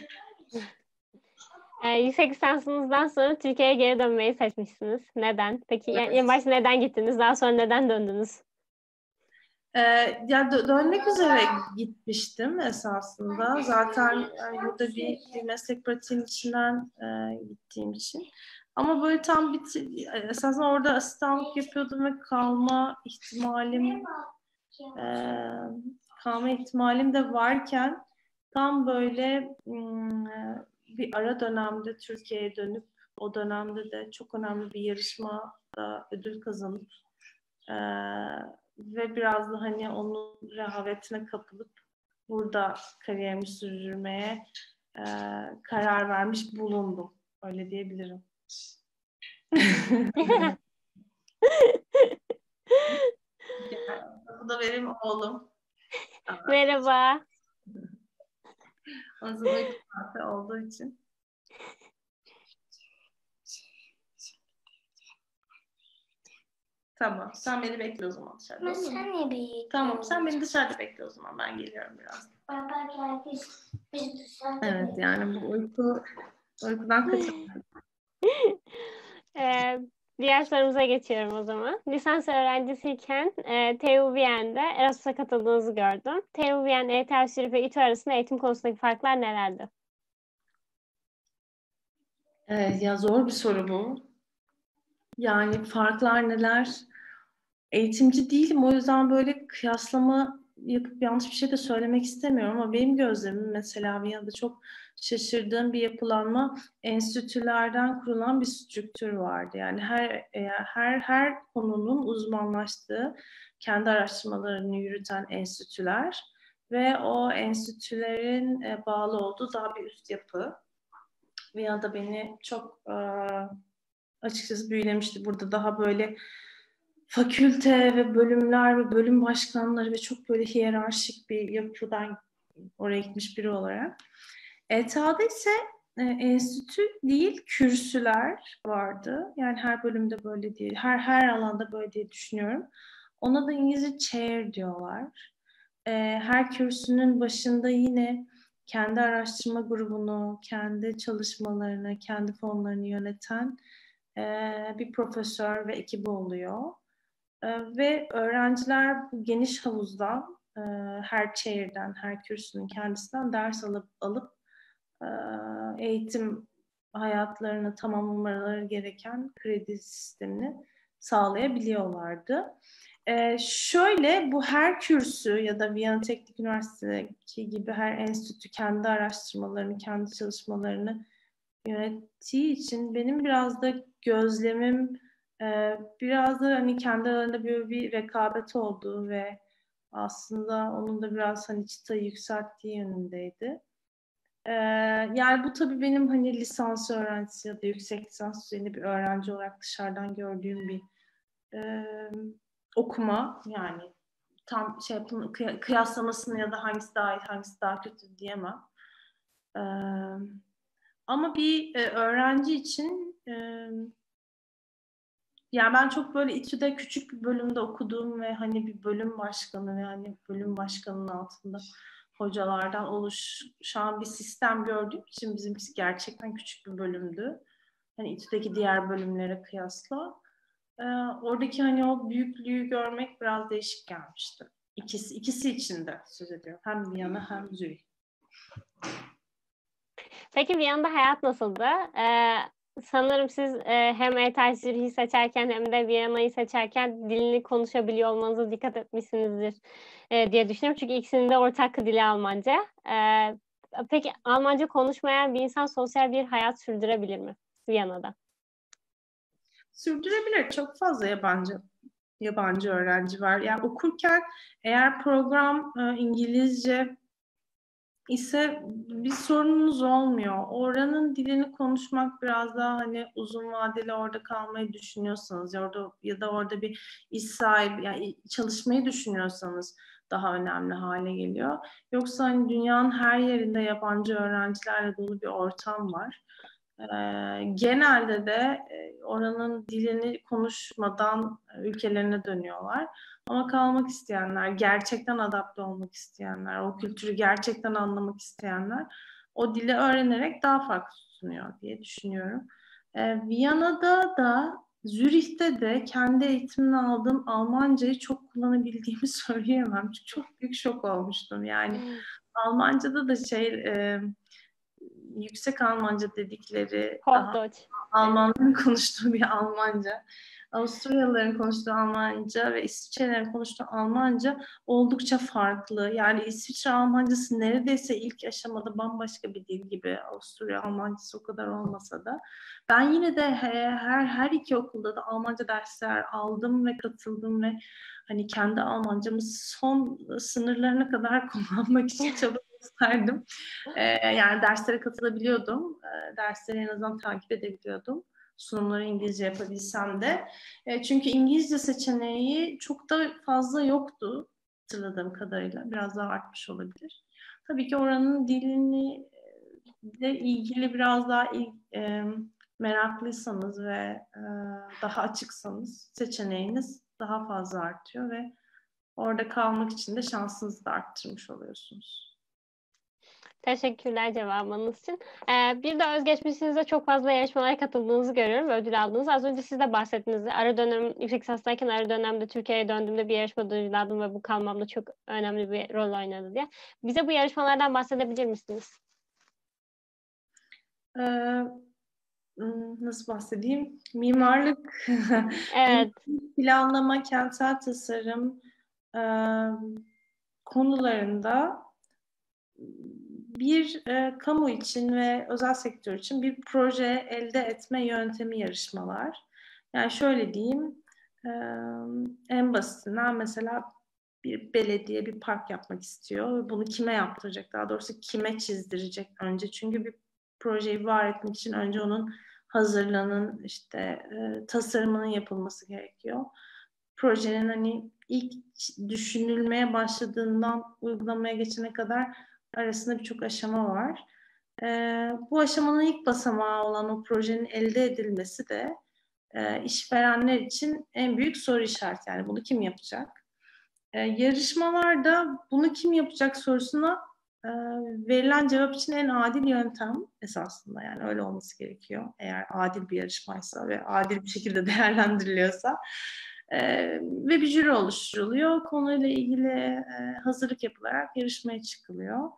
E, yüksek lisansınızdan sonra Türkiye'ye geri dönmeyi seçmişsiniz. Neden? Peki evet. yani en başta neden gittiniz? Daha sonra neden döndünüz? Ee, ya dö- dönmek üzere gitmiştim esasında. Zaten yani burada bir, bir meslek pratiğin içinden e, gittiğim için. Ama böyle tam bir esasında orada asistanlık yapıyordum ve kalma ihtimalim e, kalma ihtimalim de varken tam böyle bir ara dönemde Türkiye'ye dönüp o dönemde de çok önemli bir yarışmada ödül kazanıp e, ve biraz da hani onun rehavetine kapılıp burada kariyerimi sürdürmeye e, karar vermiş bulundum. Öyle diyebilirim. Bu da benim oğlum. Merhaba. Hazırlık saati olduğu için. Tamam. Sen beni bekle o zaman dışarıda. Ama sen niye bekliyorsun? Tamam. Sen beni dışarıda bekle o zaman. Ben geliyorum biraz. Baba gel biz, dışarıda Evet yani bu uyku uykudan kaçamıyorum. ee, diğer sorumuza geçiyorum o zaman. Lisans öğrencisiyken e, TU Erasmus'a katıldığınızı gördüm. TU Viyen, ETH Zürich ve İTÜ arasında eğitim konusundaki farklar nelerdi? Evet, ya zor bir soru bu. Yani farklar neler? Eğitimci değilim o yüzden böyle kıyaslama yapıp yanlış bir şey de söylemek istemiyorum ama benim gözlemim mesela Viyana'da çok şaşırdığım bir yapılanma enstitülerden kurulan bir strüktür vardı. Yani her her her konunun uzmanlaştığı kendi araştırmalarını yürüten enstitüler ve o enstitülerin e, bağlı olduğu daha bir üst yapı. Viyana'da beni çok e, açıkçası büyülemişti. Burada daha böyle fakülte ve bölümler ve bölüm başkanları ve çok böyle hiyerarşik bir yapıdan oraya gitmiş biri olarak. ETA'da ise e, enstitü değil kürsüler vardı. Yani her bölümde böyle değil, her her alanda böyle diye düşünüyorum. Ona da İngilizce chair diyorlar. E, her kürsünün başında yine kendi araştırma grubunu, kendi çalışmalarını, kendi fonlarını yöneten e, bir profesör ve ekibi oluyor. E, ve öğrenciler bu geniş havuzdan, e, her chair'den, her kürsünün kendisinden ders alıp alıp e, eğitim hayatlarını tamamlamaları gereken kredi sistemini sağlayabiliyorlardı. Ee, şöyle bu her kürsü ya da Viyana Teknik Üniversitesi gibi her enstitü kendi araştırmalarını, kendi çalışmalarını yönettiği için benim biraz da gözlemim biraz da hani kendi aralarında bir, bir rekabet olduğu ve aslında onun da biraz hani çıtayı yükselttiği yönündeydi. Ee, yani bu tabii benim hani lisans öğrencisi ya da yüksek lisans düzeyinde bir öğrenci olarak dışarıdan gördüğüm bir e, okuma yani tam şey yapın kıyaslamasını ya da hangisi daha iyi hangisi daha kötü diyemem. Ee, ama bir e, öğrenci için e, yani ben çok böyle İTÜ'de küçük bir bölümde okuduğum ve hani bir bölüm başkanı ve hani bölüm başkanının altında hocalardan oluşan bir sistem gördüğüm için bizimkisi gerçekten küçük bir bölümdü. Hani İTÜ'deki diğer bölümlere kıyasla. Ee, oradaki hani o büyüklüğü görmek biraz değişik gelmişti. İkisi, ikisi için de söz ediyorum. Hem Viyana hem Zürih. Peki Viyana'da hayat nasıldı? Ee, sanırım siz e, hem ETH Zürih'i seçerken hem de Viyana'yı seçerken dilini konuşabiliyor olmanıza dikkat etmişsinizdir e, diye düşünüyorum. Çünkü ikisinin de ortak dili Almanca. E, peki Almanca konuşmayan bir insan sosyal bir hayat sürdürebilir mi Viyana'da? Sürdürebilir. Çok fazla yabancı yabancı öğrenci var. Yani okurken eğer program e, İngilizce ise bir sorununuz olmuyor. Oranın dilini konuşmak biraz daha hani uzun vadeli orada kalmayı düşünüyorsanız ya orada ya da orada bir iş sahibi yani çalışmayı düşünüyorsanız daha önemli hale geliyor. Yoksa hani dünyanın her yerinde yabancı öğrencilerle dolu bir ortam var. Ee, genelde de oranın dilini konuşmadan ülkelerine dönüyorlar. Ama kalmak isteyenler, gerçekten adapte olmak isteyenler, o kültürü gerçekten anlamak isteyenler o dili öğrenerek daha farklı sunuyor diye düşünüyorum. Ee, Viyana'da da Zürih'te de kendi eğitimini aldığım Almancayı çok kullanabildiğimi söyleyemem. Çünkü çok büyük şok olmuştum. Yani hmm. Almanca'da da şey e, yüksek Almanca dedikleri Almanların konuştuğu bir Almanca. Avusturyalıların konuştuğu Almanca ve İsviçrelerin konuştuğu Almanca oldukça farklı. Yani İsviçre Almancası neredeyse ilk aşamada bambaşka bir dil gibi. Avusturya Almancası o kadar olmasa da. Ben yine de her her iki okulda da Almanca dersler aldım ve katıldım ve hani kendi Almancamı son sınırlarına kadar kullanmak için çaba. Ee, yani derslere katılabiliyordum. Ee, dersleri en azından takip edebiliyordum sunumları İngilizce yapabilsem de. E, çünkü İngilizce seçeneği çok da fazla yoktu hatırladığım kadarıyla. Biraz daha artmış olabilir. Tabii ki oranın dilini e, ile ilgili biraz daha il, e, meraklıysanız ve e, daha açıksanız seçeneğiniz daha fazla artıyor ve orada kalmak için de şansınızı da arttırmış oluyorsunuz. Teşekkürler cevabınız için. Ee, bir de özgeçmişinizde çok fazla yarışmalara katıldığınızı görüyorum ve ödül aldınız. Az önce siz de bahsettiniz. Ara dönem, yüksek lisanstayken ara dönemde Türkiye'ye döndüğümde bir yarışmada ödül aldım ve bu kalmamda çok önemli bir rol oynadı diye. Bize bu yarışmalardan bahsedebilir misiniz? Ee, nasıl bahsedeyim? Mimarlık, evet. planlama, kentsel tasarım e, konularında bir e, kamu için ve özel sektör için bir proje elde etme yöntemi yarışmalar. Yani şöyle diyeyim, e, en basitinden mesela bir belediye bir park yapmak istiyor. Bunu kime yaptıracak? Daha doğrusu kime çizdirecek önce? Çünkü bir projeyi var etmek için önce onun hazırlanın, işte e, tasarımının yapılması gerekiyor. Projenin hani ilk düşünülmeye başladığından uygulamaya geçene kadar arasında birçok aşama var. E, bu aşamanın ilk basamağı olan o projenin elde edilmesi de e, işverenler için en büyük soru işareti. Yani bunu kim yapacak? E, yarışmalarda bunu kim yapacak sorusuna e, verilen cevap için en adil yöntem esasında yani öyle olması gerekiyor. Eğer adil bir yarışmaysa ve adil bir şekilde değerlendiriliyorsa. Ee, ve bir jüri oluşturuluyor. Konuyla ilgili e, hazırlık yapılarak yarışmaya çıkılıyor.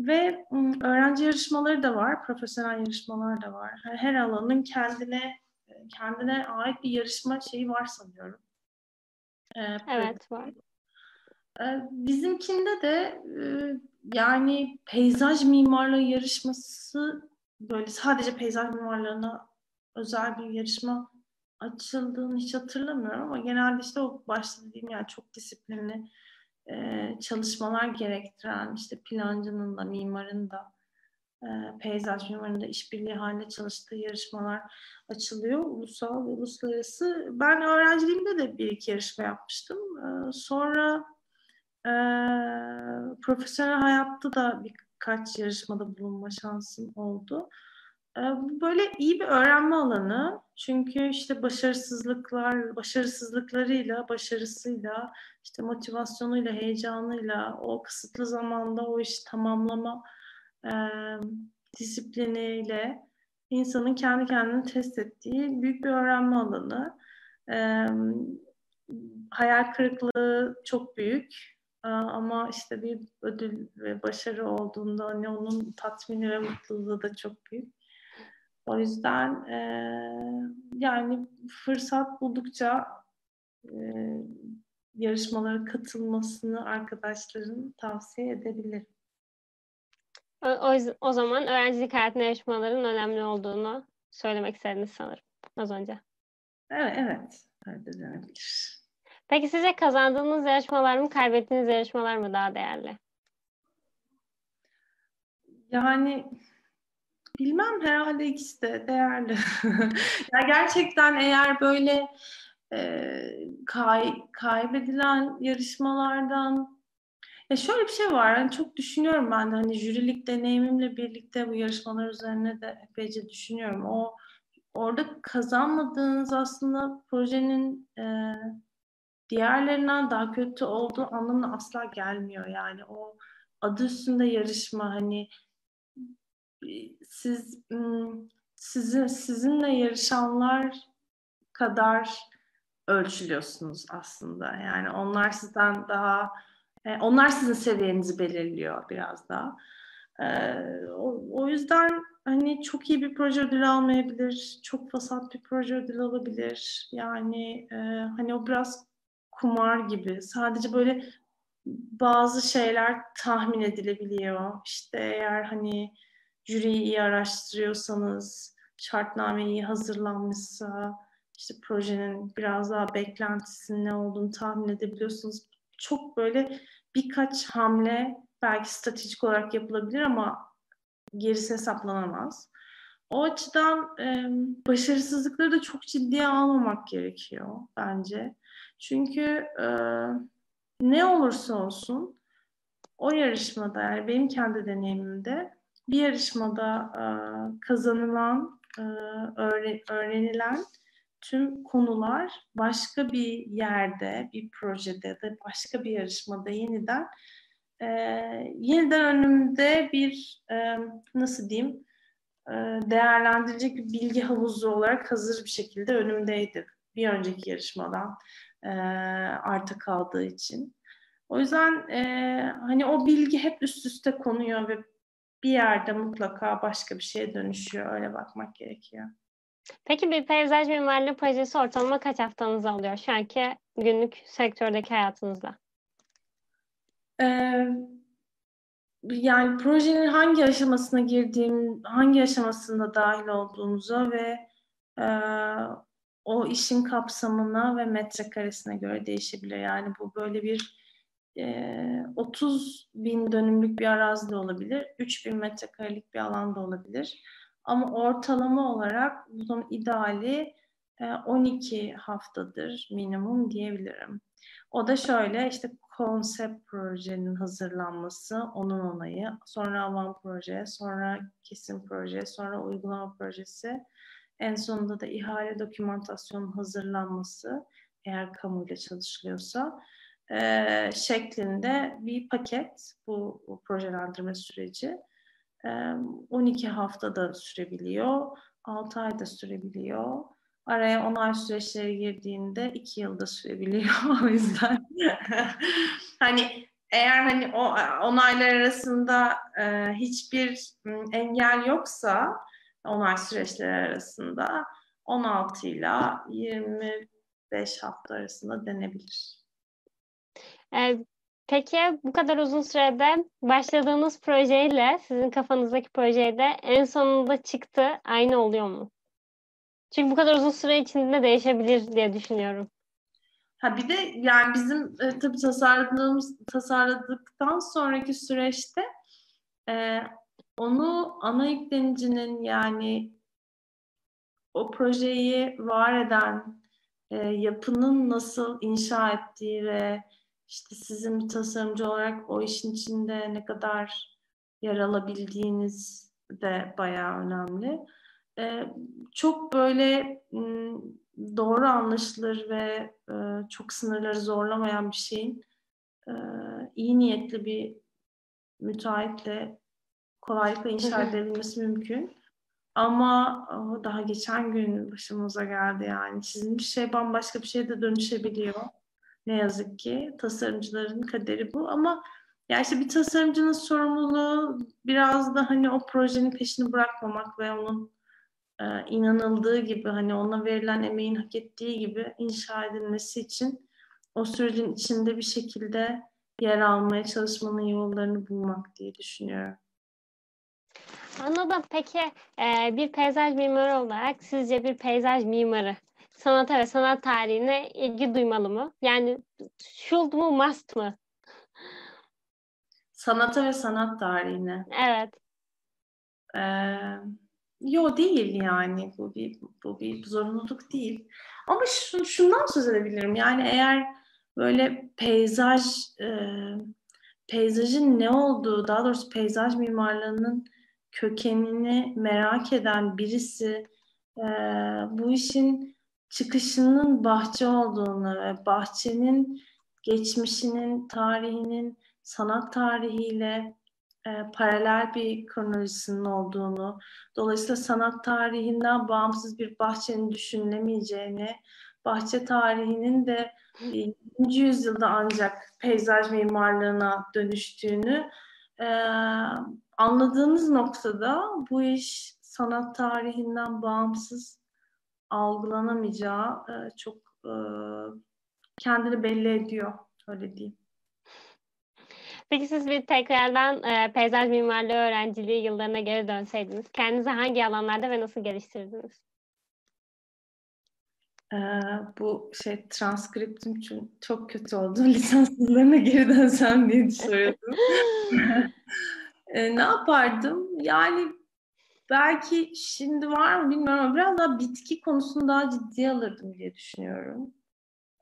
Ve öğrenci yarışmaları da var, profesyonel yarışmalar da var. Her alanın kendine e, kendine ait bir yarışma şeyi var sanıyorum. E, evet var. E, bizimkinde de yani peyzaj mimarlığı yarışması böyle sadece peyzaj mimarlarına özel bir yarışma açıldığını hiç hatırlamıyorum ama genelde işte o başta dediğim yani çok disiplinli e, çalışmalar gerektiren işte plancının da mimarın da e, peyzaj mimarında işbirliği halinde çalıştığı yarışmalar açılıyor. Ulusal ve uluslararası. Ben öğrenciliğimde de bir iki yarışma yapmıştım. E, sonra e, profesyonel hayatta da birkaç yarışmada bulunma şansım oldu. E, böyle iyi bir öğrenme alanı. Çünkü işte başarısızlıklar, başarısızlıklarıyla, başarısıyla, işte motivasyonuyla, heyecanıyla, o kısıtlı zamanda o işi tamamlama e, disipliniyle insanın kendi kendini test ettiği büyük bir öğrenme alanı. E, hayal kırıklığı çok büyük e, ama işte bir ödül ve başarı olduğunda hani onun tatmini ve mutluluğu da çok büyük. O yüzden e, yani fırsat buldukça e, yarışmalara katılmasını arkadaşların tavsiye edebilirim. O, o, o zaman öğrencilik hayatında yarışmaların önemli olduğunu söylemek istediniz sanırım az önce. Evet, evet. Öyle denebilir. Peki sizce kazandığınız yarışmalar mı, kaybettiğiniz yarışmalar mı daha değerli? Yani bilmem herhalde ikisi de değerli. ya gerçekten eğer böyle e, kay, kaybedilen yarışmalardan ya şöyle bir şey var. Hani çok düşünüyorum ben de hani jürilik deneyimimle birlikte bu yarışmalar üzerine de epeyce düşünüyorum. O orada kazanmadığınız aslında projenin e, diğerlerinden daha kötü olduğu anlamına asla gelmiyor. Yani o adı üstünde yarışma hani siz sizin sizinle yarışanlar kadar ölçülüyorsunuz aslında. Yani onlar sizden daha e, onlar sizin seviyenizi belirliyor biraz daha. E, o, yüzden hani çok iyi bir proje ödülü almayabilir, çok fasat bir proje ödülü alabilir. Yani e, hani o biraz kumar gibi. Sadece böyle bazı şeyler tahmin edilebiliyor. İşte eğer hani jüriyi iyi araştırıyorsanız, şartname iyi hazırlanmışsa, işte projenin biraz daha beklentisinin ne olduğunu tahmin edebiliyorsunuz. Çok böyle birkaç hamle belki stratejik olarak yapılabilir ama gerisi hesaplanamaz. O açıdan e, başarısızlıkları da çok ciddiye almamak gerekiyor bence. Çünkü e, ne olursa olsun o yarışmada yani benim kendi deneyimimde bir yarışmada e, kazanılan, e, öğrenilen tüm konular başka bir yerde, bir projede de başka bir yarışmada yeniden e, yeniden önümde bir e, nasıl diyeyim e, değerlendirecek bir bilgi havuzu olarak hazır bir şekilde önümdeydi bir önceki yarışmadan e, arta kaldığı için. O yüzden e, hani o bilgi hep üst üste konuyor ve bir yerde mutlaka başka bir şeye dönüşüyor. Öyle bakmak gerekiyor. Peki bir peyzaj mimarlığı projesi ortalama kaç haftanız alıyor şu anki günlük sektördeki hayatınızda? Ee, yani projenin hangi aşamasına girdiğim, hangi aşamasında dahil olduğunuza ve e, o işin kapsamına ve metrekaresine göre değişebilir. Yani bu böyle bir 30 bin dönümlük bir arazi de olabilir, 3 bin metrekarelik bir alan da olabilir. Ama ortalama olarak bunun ideali 12 haftadır minimum diyebilirim. O da şöyle işte konsept projenin hazırlanması, onun onayı, sonra avan proje, sonra kesim proje, sonra uygulama projesi, en sonunda da ihale dokümantasyonun hazırlanması eğer kamuyla çalışılıyorsa e, şeklinde bir paket bu, bu projelendirme süreci. 12 haftada sürebiliyor, 6 ayda sürebiliyor. Araya onay süreçleri girdiğinde 2 yılda sürebiliyor. o yüzden hani eğer hani o onaylar arasında e, hiçbir engel yoksa onay süreçleri arasında 16 ile 25 hafta arasında denebilir. Ee, peki bu kadar uzun sürede başladığınız projeyle sizin kafanızdaki projeyle en sonunda çıktı aynı oluyor mu? Çünkü bu kadar uzun süre içinde değişebilir diye düşünüyorum. Ha bir de yani bizim e, tabii tasarladığımız tasarladıktan sonraki süreçte e, onu ana yüklenicinin yani o projeyi var eden e, yapının nasıl inşa ettiği ve işte sizin bir tasarımcı olarak o işin içinde ne kadar yer alabildiğiniz de bayağı önemli. E, çok böyle doğru anlaşılır ve e, çok sınırları zorlamayan bir şeyin e, iyi niyetli bir müteahhitle kolaylıkla inşa edebilmesi mümkün. Ama daha geçen gün başımıza geldi yani. Sizin bir şey bambaşka bir şeye de dönüşebiliyor. Ne yazık ki tasarımcıların kaderi bu ama ya işte bir tasarımcının sorumluluğu biraz da hani o projenin peşini bırakmamak ve onun e, inanıldığı gibi hani ona verilen emeğin hak ettiği gibi inşa edilmesi için o sürecin içinde bir şekilde yer almaya çalışmanın yollarını bulmak diye düşünüyorum. Anladım. Peki e, bir peyzaj mimarı olarak sizce bir peyzaj mimarı sanata ve sanat tarihine ilgi duymalı mı? Yani should mu must mı? Sanata ve sanat tarihine. Evet. Ee, yo değil yani bu bir bu bir zorunluluk değil. Ama şu, şundan söz edebilirim. Yani eğer böyle peyzaj e, peyzajın ne olduğu, daha doğrusu peyzaj mimarlığının kökenini merak eden birisi e, bu işin çıkışının bahçe olduğunu ve bahçenin geçmişinin, tarihinin sanat tarihiyle e, paralel bir kronolojisinin olduğunu, dolayısıyla sanat tarihinden bağımsız bir bahçenin düşünülemeyeceğini, bahçe tarihinin de 20. yüzyılda ancak peyzaj mimarlığına dönüştüğünü e, anladığınız noktada bu iş sanat tarihinden bağımsız algılanamayacağı e, çok e, kendini belli ediyor öyle diyeyim. Peki siz bir tekrardan e, peyzaj mimarlığı öğrenciliği yıllarına geri dönseydiniz kendinizi hangi alanlarda ve nasıl geliştirdiniz? Ee, bu şey transkriptim için çok kötü oldu. Lisans yıllarına geri dönsem diye düşünüyordum. ee, ne yapardım? Yani belki şimdi var mı bilmiyorum ama biraz daha bitki konusunu daha ciddiye alırdım diye düşünüyorum.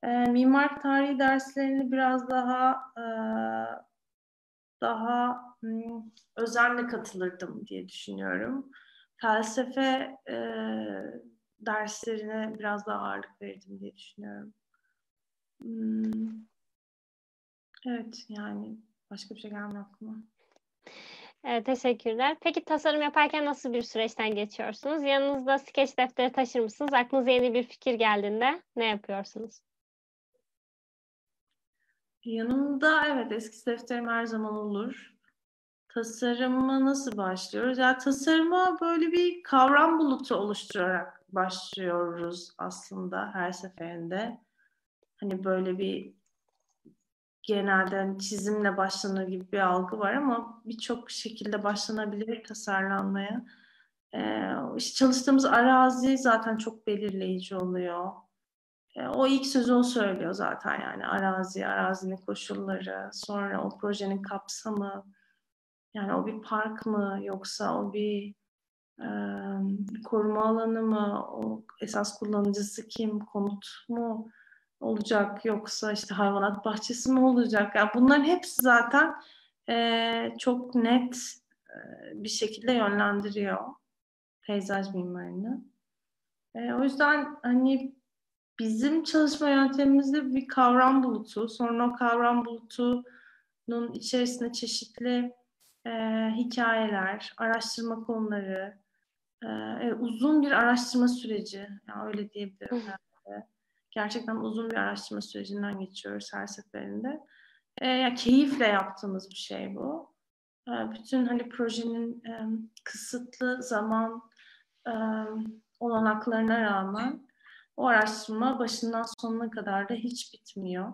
Ee, mimar tarihi derslerini biraz daha e, daha hmm, özenle katılırdım diye düşünüyorum. Felsefe e, derslerine biraz daha ağırlık verirdim diye düşünüyorum. Hmm, evet yani başka bir şey gelmiyor aklıma. Evet, teşekkürler. Peki tasarım yaparken nasıl bir süreçten geçiyorsunuz? Yanınızda skeç defteri taşır mısınız? Aklınıza yeni bir fikir geldiğinde ne yapıyorsunuz? Yanımda evet eski defterim her zaman olur. Tasarıma nasıl başlıyoruz? Ya tasarıma böyle bir kavram bulutu oluşturarak başlıyoruz aslında her seferinde. Hani böyle bir genelde hani çizimle başlanır gibi bir algı var ama birçok şekilde başlanabilir tasarlanmaya. Ee, çalıştığımız arazi zaten çok belirleyici oluyor. E, o ilk sözü o söylüyor zaten yani arazi, arazinin koşulları, sonra o projenin kapsamı, yani o bir park mı yoksa o bir e, koruma alanı mı, o esas kullanıcısı kim, konut mu olacak yoksa işte hayvanat bahçesi mi olacak? Yani bunların hepsi zaten e, çok net e, bir şekilde yönlendiriyor peyzaj mimarını. E, o yüzden hani Bizim çalışma yöntemimizde bir kavram bulutu, sonra o kavram bulutunun içerisinde çeşitli e, hikayeler, araştırma konuları, e, uzun bir araştırma süreci, yani öyle diyebilirim. Yani. Gerçekten uzun bir araştırma sürecinden geçiyoruz her seferinde. E, yani keyifle yaptığımız bir şey bu. E, bütün hani projenin e, kısıtlı zaman e, olanaklarına rağmen o araştırma başından sonuna kadar da hiç bitmiyor.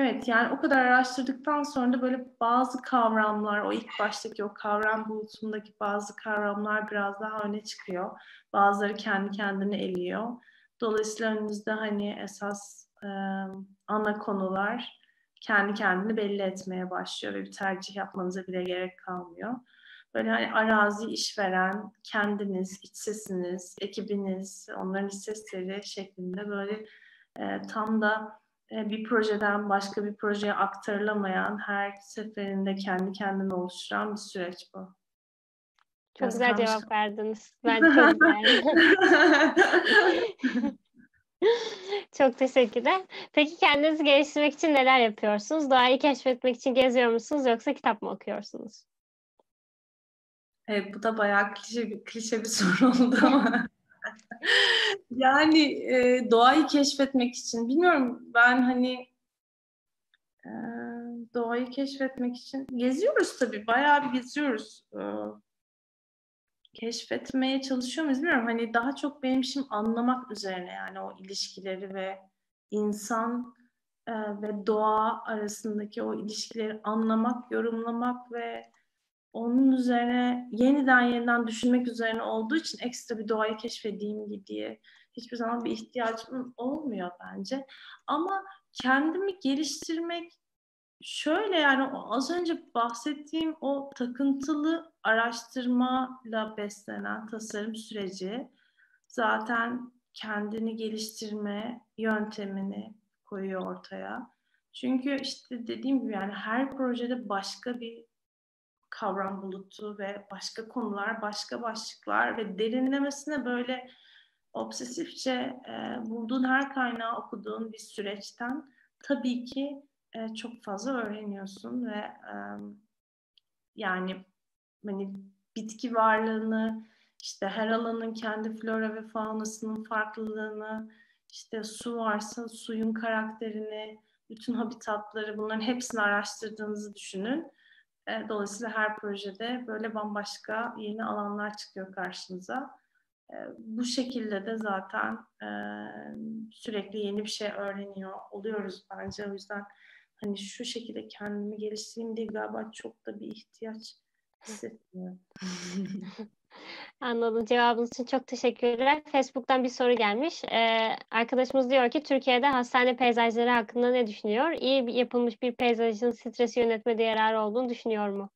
Evet yani o kadar araştırdıktan sonra da böyle bazı kavramlar, o ilk baştaki o kavram bulutundaki bazı kavramlar biraz daha öne çıkıyor. Bazıları kendi kendini eliyor. Dolayısıyla önümüzde hani esas e, ana konular kendi kendini belli etmeye başlıyor ve bir tercih yapmanıza bile gerek kalmıyor. Böyle hani arazi işveren, kendiniz, iç sesiniz, ekibiniz, onların iç sesleri şeklinde böyle e, tam da bir projeden başka bir projeye aktarılamayan, her seferinde kendi kendine oluşturan bir süreç bu. Çok Biraz güzel cevap verdiniz. Ben çok beğendim. çok teşekkürler. Peki kendinizi geliştirmek için neler yapıyorsunuz? Doğayı keşfetmek için geziyor musunuz yoksa kitap mı okuyorsunuz? Evet, bu da bayağı klişe bir, klişe bir soru oldu ama yani e, doğayı keşfetmek için bilmiyorum ben hani e, doğayı keşfetmek için geziyoruz tabii bayağı bir geziyoruz. E, keşfetmeye çalışıyor bilmiyorum. Hani daha çok benim işim anlamak üzerine yani o ilişkileri ve insan e, ve doğa arasındaki o ilişkileri anlamak, yorumlamak ve onun üzerine yeniden yeniden düşünmek üzerine olduğu için ekstra bir doğayı keşfedeyim diye hiçbir zaman bir ihtiyacım olmuyor bence. Ama kendimi geliştirmek şöyle yani az önce bahsettiğim o takıntılı araştırmayla beslenen tasarım süreci zaten kendini geliştirme yöntemini koyuyor ortaya. Çünkü işte dediğim gibi yani her projede başka bir kavram bulutu ve başka konular, başka başlıklar ve derinlemesine böyle obsesifçe e, bulduğun her kaynağı okuduğun bir süreçten tabii ki e, çok fazla öğreniyorsun ve e, yani hani bitki varlığını işte her alanın kendi flora ve faunasının farklılığını işte su varsa suyun karakterini bütün habitatları bunların hepsini araştırdığınızı düşünün e, dolayısıyla her projede böyle bambaşka yeni alanlar çıkıyor karşınıza. E, bu şekilde de zaten e, sürekli yeni bir şey öğreniyor oluyoruz bence. O yüzden hani şu şekilde kendimi geliştireyim diye galiba çok da bir ihtiyaç hissetmiyorum. Anladım. Cevabınız için çok teşekkürler. Facebook'tan bir soru gelmiş. Ee, arkadaşımız diyor ki Türkiye'de hastane peyzajları hakkında ne düşünüyor? İyi yapılmış bir peyzajın stresi yönetmede yararı olduğunu düşünüyor mu?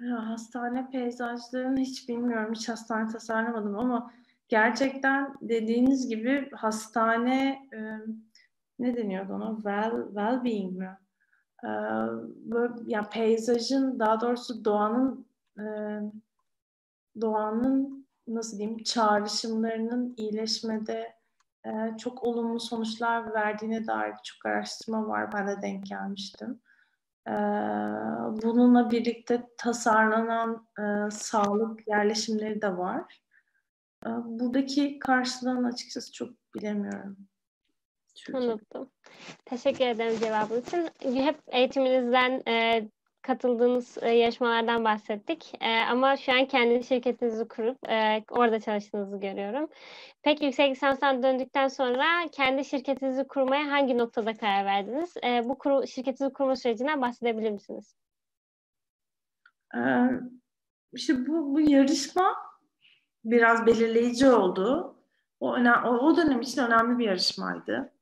Ya, hastane peyzajlarını hiç bilmiyorum. Hiç hastane tasarlamadım ama gerçekten dediğiniz gibi hastane e, ne deniyordu ona? Well, well-being mi? E, böyle, ya peyzajın daha doğrusu doğanın e, doğanın nasıl diyeyim çağrışımlarının iyileşmede e, çok olumlu sonuçlar verdiğine dair çok araştırma var. Ben de denk gelmiştim. E, bununla birlikte tasarlanan e, sağlık yerleşimleri de var. E, buradaki karşılığını açıkçası çok bilemiyorum. Anladım. Teşekkür ederim cevabınız için. Hep eğitiminizden e, katıldığınız e, yarışmalardan bahsettik. E, ama şu an kendi şirketinizi kurup e, orada çalıştığınızı görüyorum. Peki yüksek lisanstan döndükten sonra kendi şirketinizi kurmaya hangi noktada karar verdiniz? E, bu kuru, şirketinizi kurma sürecinden bahsedebilir misiniz? Ee, işte bu, bu yarışma biraz belirleyici oldu. O, o dönem için önemli bir yarışmaydı.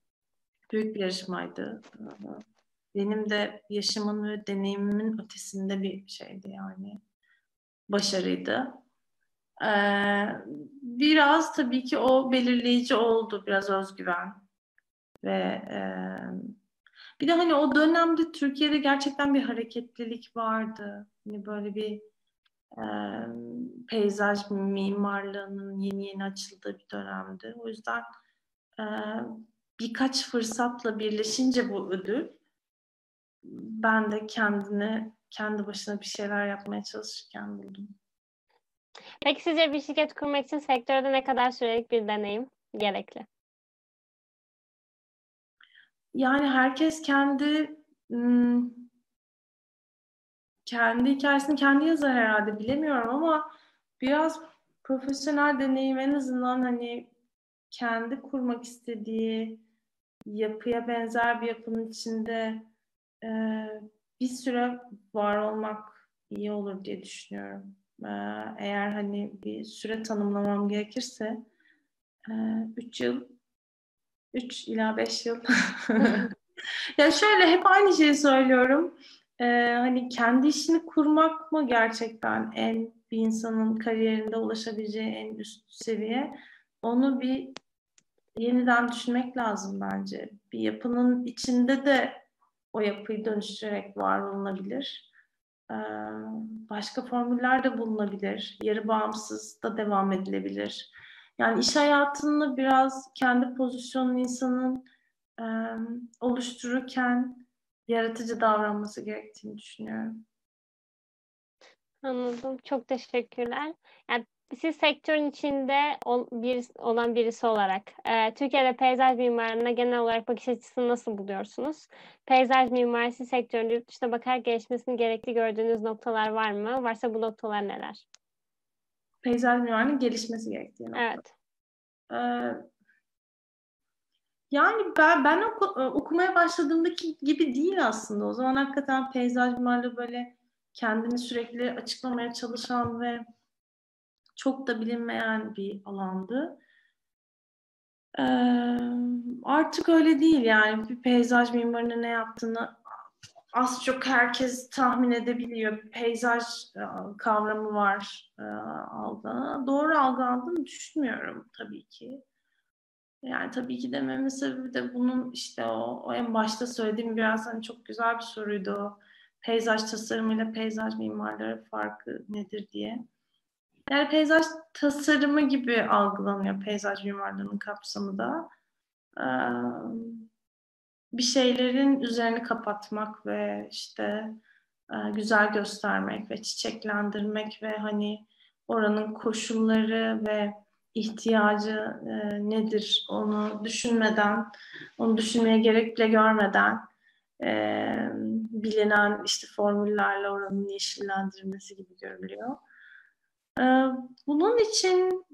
Büyük bir yarışmaydı benim de yaşımın ve deneyimimin ötesinde bir şeydi yani. Başarıydı. Ee, biraz tabii ki o belirleyici oldu. Biraz özgüven. Ve e, bir de hani o dönemde Türkiye'de gerçekten bir hareketlilik vardı. Hani böyle bir e, peyzaj mimarlığının yeni yeni açıldığı bir dönemdi. O yüzden e, birkaç fırsatla birleşince bu ödül ben de kendine kendi başına bir şeyler yapmaya çalışırken buldum. Peki sizce bir şirket kurmak için sektörde ne kadar sürelik bir deneyim gerekli? Yani herkes kendi kendi hikayesini kendi yazar herhalde bilemiyorum ama biraz profesyonel deneyim en azından hani kendi kurmak istediği yapıya benzer bir yapının içinde e, bir süre var olmak iyi olur diye düşünüyorum. E, eğer hani bir süre tanımlamam gerekirse 3 e, yıl 3 ila 5 yıl ya şöyle hep aynı şeyi söylüyorum. Ee, hani kendi işini kurmak mı gerçekten en bir insanın kariyerinde ulaşabileceği en üst seviye? Onu bir yeniden düşünmek lazım bence. Bir yapının içinde de o yapıyı dönüştürerek var olunabilir. Başka formüller de bulunabilir. Yarı bağımsız da devam edilebilir. Yani iş hayatını biraz kendi pozisyonun insanın oluştururken yaratıcı davranması gerektiğini düşünüyorum. Anladım. Çok teşekkürler. Yani siz sektörün içinde ol, bir, olan birisi olarak e, Türkiye'de peyzaj mimarına genel olarak bakış açısını nasıl buluyorsunuz? Peyzaj mimarisi sektöründe yurt dışına bakar gelişmesini gerekli gördüğünüz noktalar var mı? Varsa bu noktalar neler? Peyzaj mimarinin gelişmesi gerektiği nokta. Evet. Ee, yani ben, ben oku, e, okumaya başladığımdaki gibi değil aslında. O zaman hakikaten peyzaj mimarlığı böyle kendini sürekli açıklamaya çalışan ve çok da bilinmeyen bir alandı. Ee, artık öyle değil yani bir peyzaj mimarının ne yaptığını az çok herkes tahmin edebiliyor. Peyzaj e, kavramı var e, algı. Doğru algılandığını düşünmüyorum tabii ki. Yani tabii ki dememin sebebi de bunun işte o, o en başta söylediğim biraz hani çok güzel bir soruydu o. Peyzaj tasarımıyla peyzaj mimarları farkı nedir diye. Yani peyzaj tasarımı gibi algılanıyor peyzaj mimarlığının kapsamı da. Bir şeylerin üzerini kapatmak ve işte güzel göstermek ve çiçeklendirmek ve hani oranın koşulları ve ihtiyacı e, nedir onu düşünmeden, onu düşünmeye gerek bile görmeden e, bilinen işte formüllerle oranın yeşillendirilmesi gibi görülüyor. E, bunun için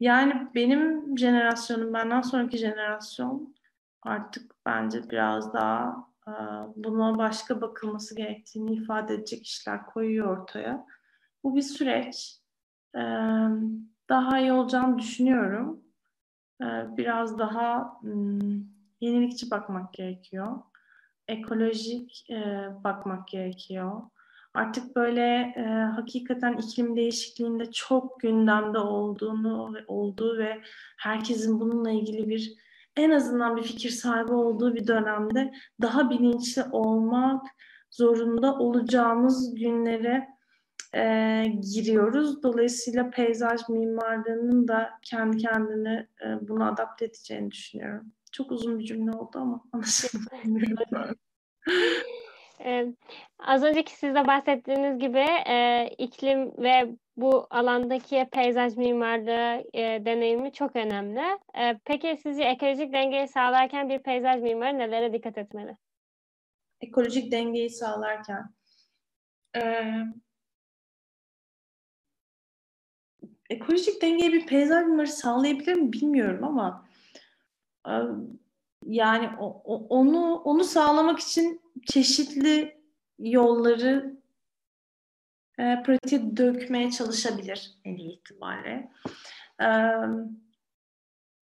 yani benim jenerasyonum, benden sonraki jenerasyon artık bence biraz daha buna başka bakılması gerektiğini ifade edecek işler koyuyor ortaya. Bu bir süreç daha iyi olacağını düşünüyorum. Biraz daha yenilikçi bakmak gerekiyor. Ekolojik bakmak gerekiyor. Artık böyle hakikaten iklim değişikliğinde çok gündemde olduğunu olduğu ve herkesin bununla ilgili bir en azından bir fikir sahibi olduğu bir dönemde daha bilinçli olmak zorunda olacağımız günlere e, giriyoruz. Dolayısıyla peyzaj mimarlığının da kendi kendine e, bunu adapte edeceğini düşünüyorum. Çok uzun bir cümle oldu ama anlaşılmıyor. Ee, az önceki siz de bahsettiğiniz gibi e, iklim ve bu alandaki peyzaj mimarlığı e, deneyimi çok önemli. E, peki sizce ekolojik dengeyi sağlarken bir peyzaj mimarı nelere dikkat etmeli? Ekolojik dengeyi sağlarken e, ekolojik dengeyi bir peyzaj mimarı sağlayabilir mi bilmiyorum ama e, yani onu onu sağlamak için çeşitli yolları e, pratiğe dökmeye çalışabilir en iyi ihtimalle. E,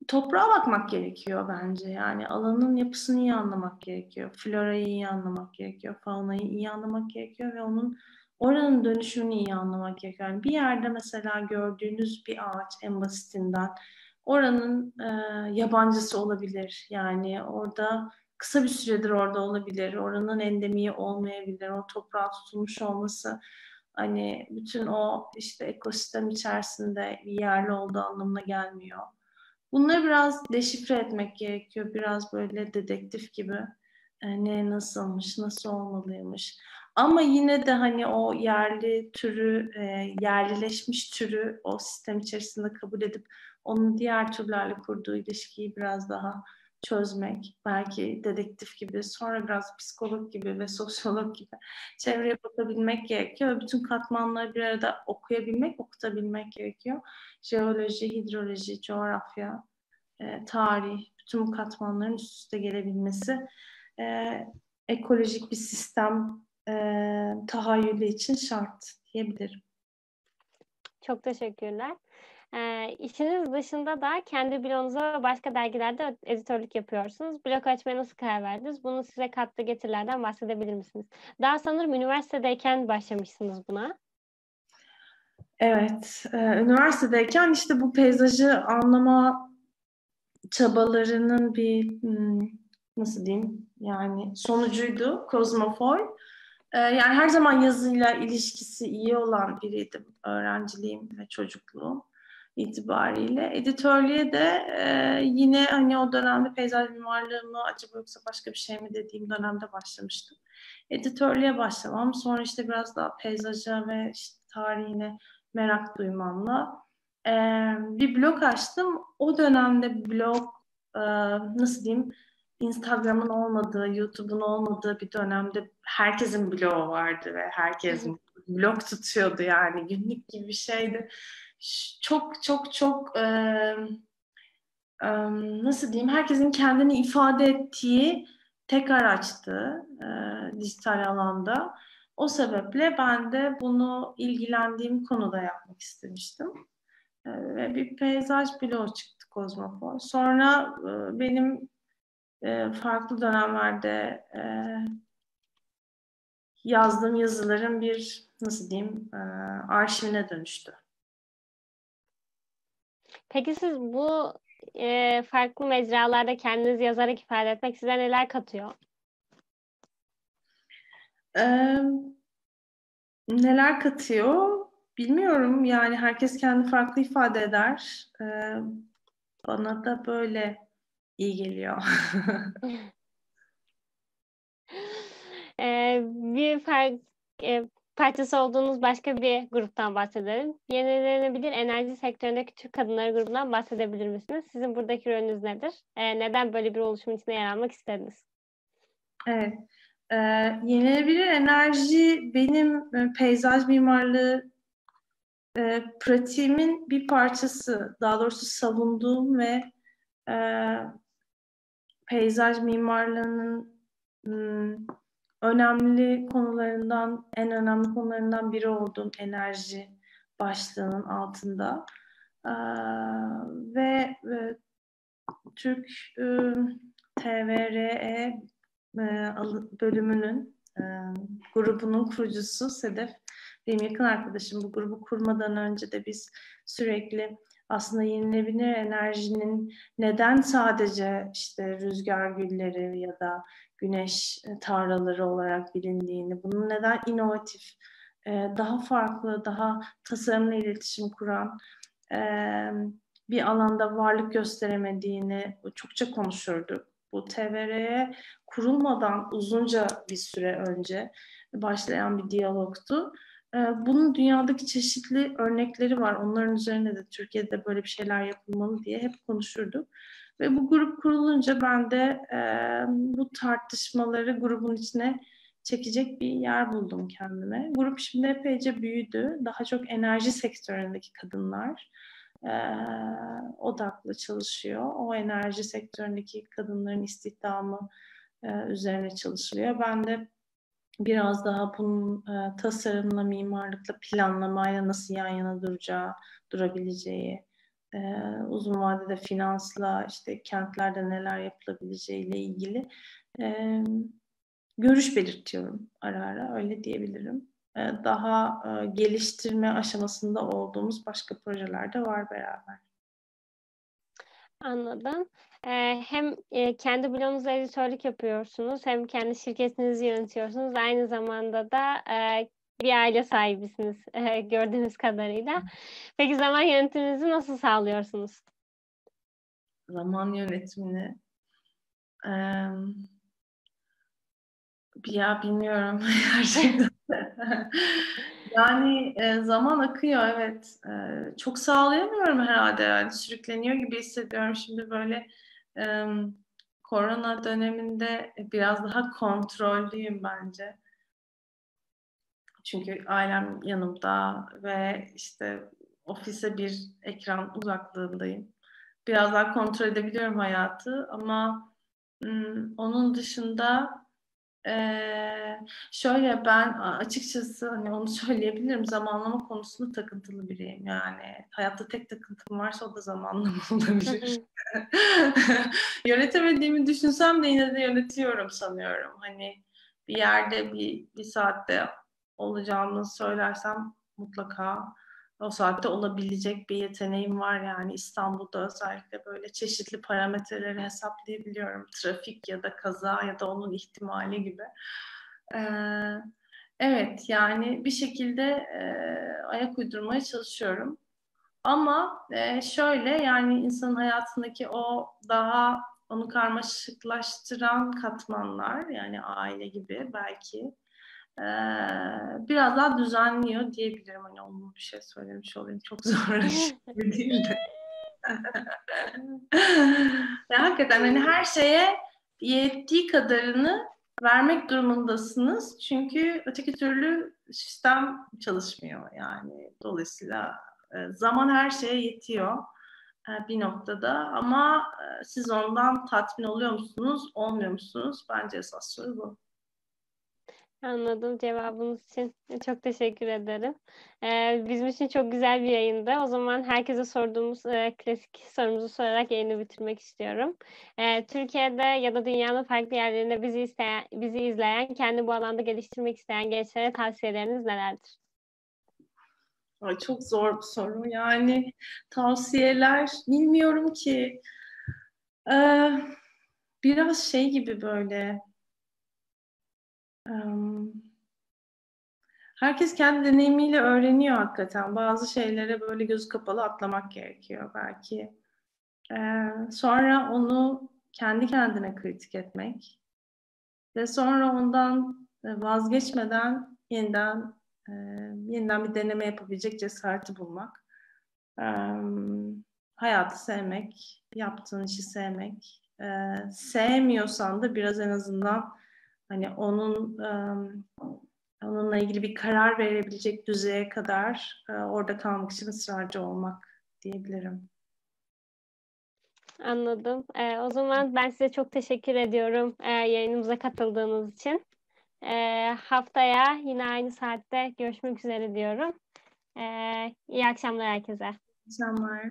toprağa bakmak gerekiyor bence. Yani alanın yapısını iyi anlamak gerekiyor. Florayı iyi anlamak gerekiyor. Faunayı iyi anlamak gerekiyor ve onun oranın dönüşümünü iyi anlamak gerekiyor. Yani bir yerde mesela gördüğünüz bir ağaç en basitinden oranın e, yabancısı olabilir. Yani orada kısa bir süredir orada olabilir. Oranın endemiği olmayabilir. O toprağa tutulmuş olması hani bütün o işte ekosistem içerisinde yerli olduğu anlamına gelmiyor. Bunları biraz deşifre etmek gerekiyor. Biraz böyle dedektif gibi. E, ne nasılmış, nasıl olmalıymış. Ama yine de hani o yerli türü, e, yerlileşmiş türü o sistem içerisinde kabul edip onun diğer türlerle kurduğu ilişkiyi biraz daha çözmek, belki dedektif gibi, sonra biraz psikolog gibi ve sosyolog gibi çevreye bakabilmek gerekiyor. Bütün katmanları bir arada okuyabilmek, okutabilmek gerekiyor. Jeoloji, hidroloji, coğrafya, e, tarih, bütün bu katmanların üst üste gelebilmesi e, ekolojik bir sistem e, tahayyülü için şart diyebilirim. Çok teşekkürler. E, işiniz dışında da kendi blogunuza ve başka dergilerde editörlük yapıyorsunuz. Blog açmaya nasıl karar verdiniz? Bunu size kattığı getirilerden bahsedebilir misiniz? Daha sanırım üniversitedeyken başlamışsınız buna. Evet, e, üniversitedeyken işte bu peyzajı anlama çabalarının bir hmm, nasıl diyeyim yani sonucuydu Kozmofoy. Ee, yani her zaman yazıyla ilişkisi iyi olan biriydim öğrenciliğim ve çocukluğum itibariyle. Editörlüğe de e, yine hani o dönemde peyzaj mimarlığı mı acaba yoksa başka bir şey mi dediğim dönemde başlamıştım. Editörlüğe başlamam sonra işte biraz daha peyzaja ve işte tarihine merak duymamla e, bir blog açtım. O dönemde blog e, nasıl diyeyim Instagram'ın olmadığı, YouTube'un olmadığı bir dönemde herkesin blogu vardı ve herkesin blog tutuyordu yani günlük gibi bir şeydi. Çok çok çok e, e, nasıl diyeyim herkesin kendini ifade ettiği tek araçtı e, dijital alanda. O sebeple ben de bunu ilgilendiğim konuda yapmak istemiştim. Ve bir peyzaj bloğu çıktı Kozmopol. Sonra e, benim e, farklı dönemlerde e, yazdığım yazıların bir nasıl diyeyim arşivine dönüştü. Peki siz bu e, farklı mecralarda kendinizi yazarak ifade etmek size neler katıyor? Ee, neler katıyor? Bilmiyorum. Yani herkes kendi farklı ifade eder. Ee, bana da böyle iyi geliyor. ee, bir fark, e, parçası olduğunuz başka bir gruptan bahsedelim. Yenilenebilir enerji sektöründeki Türk Kadınları grubundan bahsedebilir misiniz? Sizin buradaki rolünüz nedir? Ee, neden böyle bir oluşum içinde yer almak istediniz? Evet. Ee, yenilenebilir enerji benim e, peyzaj mimarlığı e, pratiğimin bir parçası. Daha doğrusu savunduğum ve e, peyzaj mimarlığının hmm, önemli konularından, en önemli konularından biri olduğum enerji başlığının altında. Ee, ve, ve Türk e, TVRE e, bölümünün e, grubunun kurucusu Sedef benim yakın arkadaşım. Bu grubu kurmadan önce de biz sürekli aslında yenilenebilir enerjinin neden sadece işte rüzgar gülleri ya da güneş e, tarlaları olarak bilindiğini, bunun neden inovatif, e, daha farklı, daha tasarımla iletişim kuran e, bir alanda varlık gösteremediğini çokça konuşurduk. Bu TVR'ye kurulmadan uzunca bir süre önce başlayan bir diyalogtu. Ee, bunun dünyadaki çeşitli örnekleri var. Onların üzerine de Türkiye'de böyle bir şeyler yapılmalı diye hep konuşurduk. Ve bu grup kurulunca ben de e, bu tartışmaları grubun içine çekecek bir yer buldum kendime. Grup şimdi epeyce büyüdü. Daha çok enerji sektöründeki kadınlar e, odaklı çalışıyor. O enerji sektöründeki kadınların istihdamı e, üzerine çalışılıyor. Ben de biraz daha bunun e, tasarımla, mimarlıkla, planlamayla nasıl yan yana duracağı, durabileceği, e, uzun vadede finansla, işte kentlerde neler yapılabileceğiyle ilgili e, görüş belirtiyorum ara ara, öyle diyebilirim. E, daha e, geliştirme aşamasında olduğumuz başka projeler de var beraber. Anladım. Ee, hem e, kendi blogunuzda editörlük yapıyorsunuz, hem kendi şirketinizi yönetiyorsunuz. Aynı zamanda da e, bir aile sahibisiniz e, gördüğünüz kadarıyla. Peki zaman yönetiminizi nasıl sağlıyorsunuz? Zaman yönetimini e, ya bilmiyorum gerçekten. Yani e, zaman akıyor evet. E, çok sağlayamıyorum herhalde yani sürükleniyor gibi hissediyorum şimdi böyle e, korona döneminde biraz daha kontrollüyüm bence. Çünkü ailem yanımda ve işte ofise bir ekran uzaklığındayım. Biraz daha kontrol edebiliyorum hayatı ama onun dışında ee, şöyle ben açıkçası hani onu söyleyebilirim zamanlama konusunda takıntılı biriyim yani hayatta tek takıntım varsa o da zamanlama olabilir. Yönetemediğimi düşünsem de yine de yönetiyorum sanıyorum. Hani bir yerde bir, bir saatte olacağımı söylersem mutlaka o saatte olabilecek bir yeteneğim var yani İstanbul'da özellikle böyle çeşitli parametreleri hesaplayabiliyorum. Trafik ya da kaza ya da onun ihtimali gibi. Ee, evet yani bir şekilde e, ayak uydurmaya çalışıyorum. Ama e, şöyle yani insanın hayatındaki o daha onu karmaşıklaştıran katmanlar yani aile gibi belki biraz daha düzenliyor diyebilirim. Hani onun bir şey söylemiş olayım. Çok zor bir değil de. ya hakikaten hani her şeye yettiği kadarını vermek durumundasınız. Çünkü öteki türlü sistem çalışmıyor yani. Dolayısıyla e, zaman her şeye yetiyor e, bir noktada ama e, siz ondan tatmin oluyor musunuz, olmuyor musunuz? Bence esas soru bu. Anladım cevabınız için. Çok teşekkür ederim. Ee, bizim için çok güzel bir yayındı. O zaman herkese sorduğumuz e, klasik sorumuzu sorarak yayını bitirmek istiyorum. Ee, Türkiye'de ya da dünyanın farklı yerlerinde bizi isteyen, bizi izleyen, kendi bu alanda geliştirmek isteyen gençlere tavsiyeleriniz nelerdir? Ay, çok zor bir soru. Yani tavsiyeler bilmiyorum ki. Ee, biraz şey gibi böyle Herkes kendi deneyimiyle öğreniyor hakikaten. Bazı şeylere böyle göz kapalı atlamak gerekiyor belki. Sonra onu kendi kendine kritik etmek ve sonra ondan vazgeçmeden yeniden yeniden bir deneme yapabilecek cesareti bulmak. Hayatı sevmek, yaptığın işi sevmek. Sevmiyorsan da biraz en azından hani onun onunla ilgili bir karar verebilecek düzeye kadar orada kalmak için ısrarcı olmak diyebilirim. Anladım. Ee, o zaman ben size çok teşekkür ediyorum e, yayınımıza katıldığınız için. E, haftaya yine aynı saatte görüşmek üzere diyorum. E, iyi akşamlar herkese. İyi akşamlar.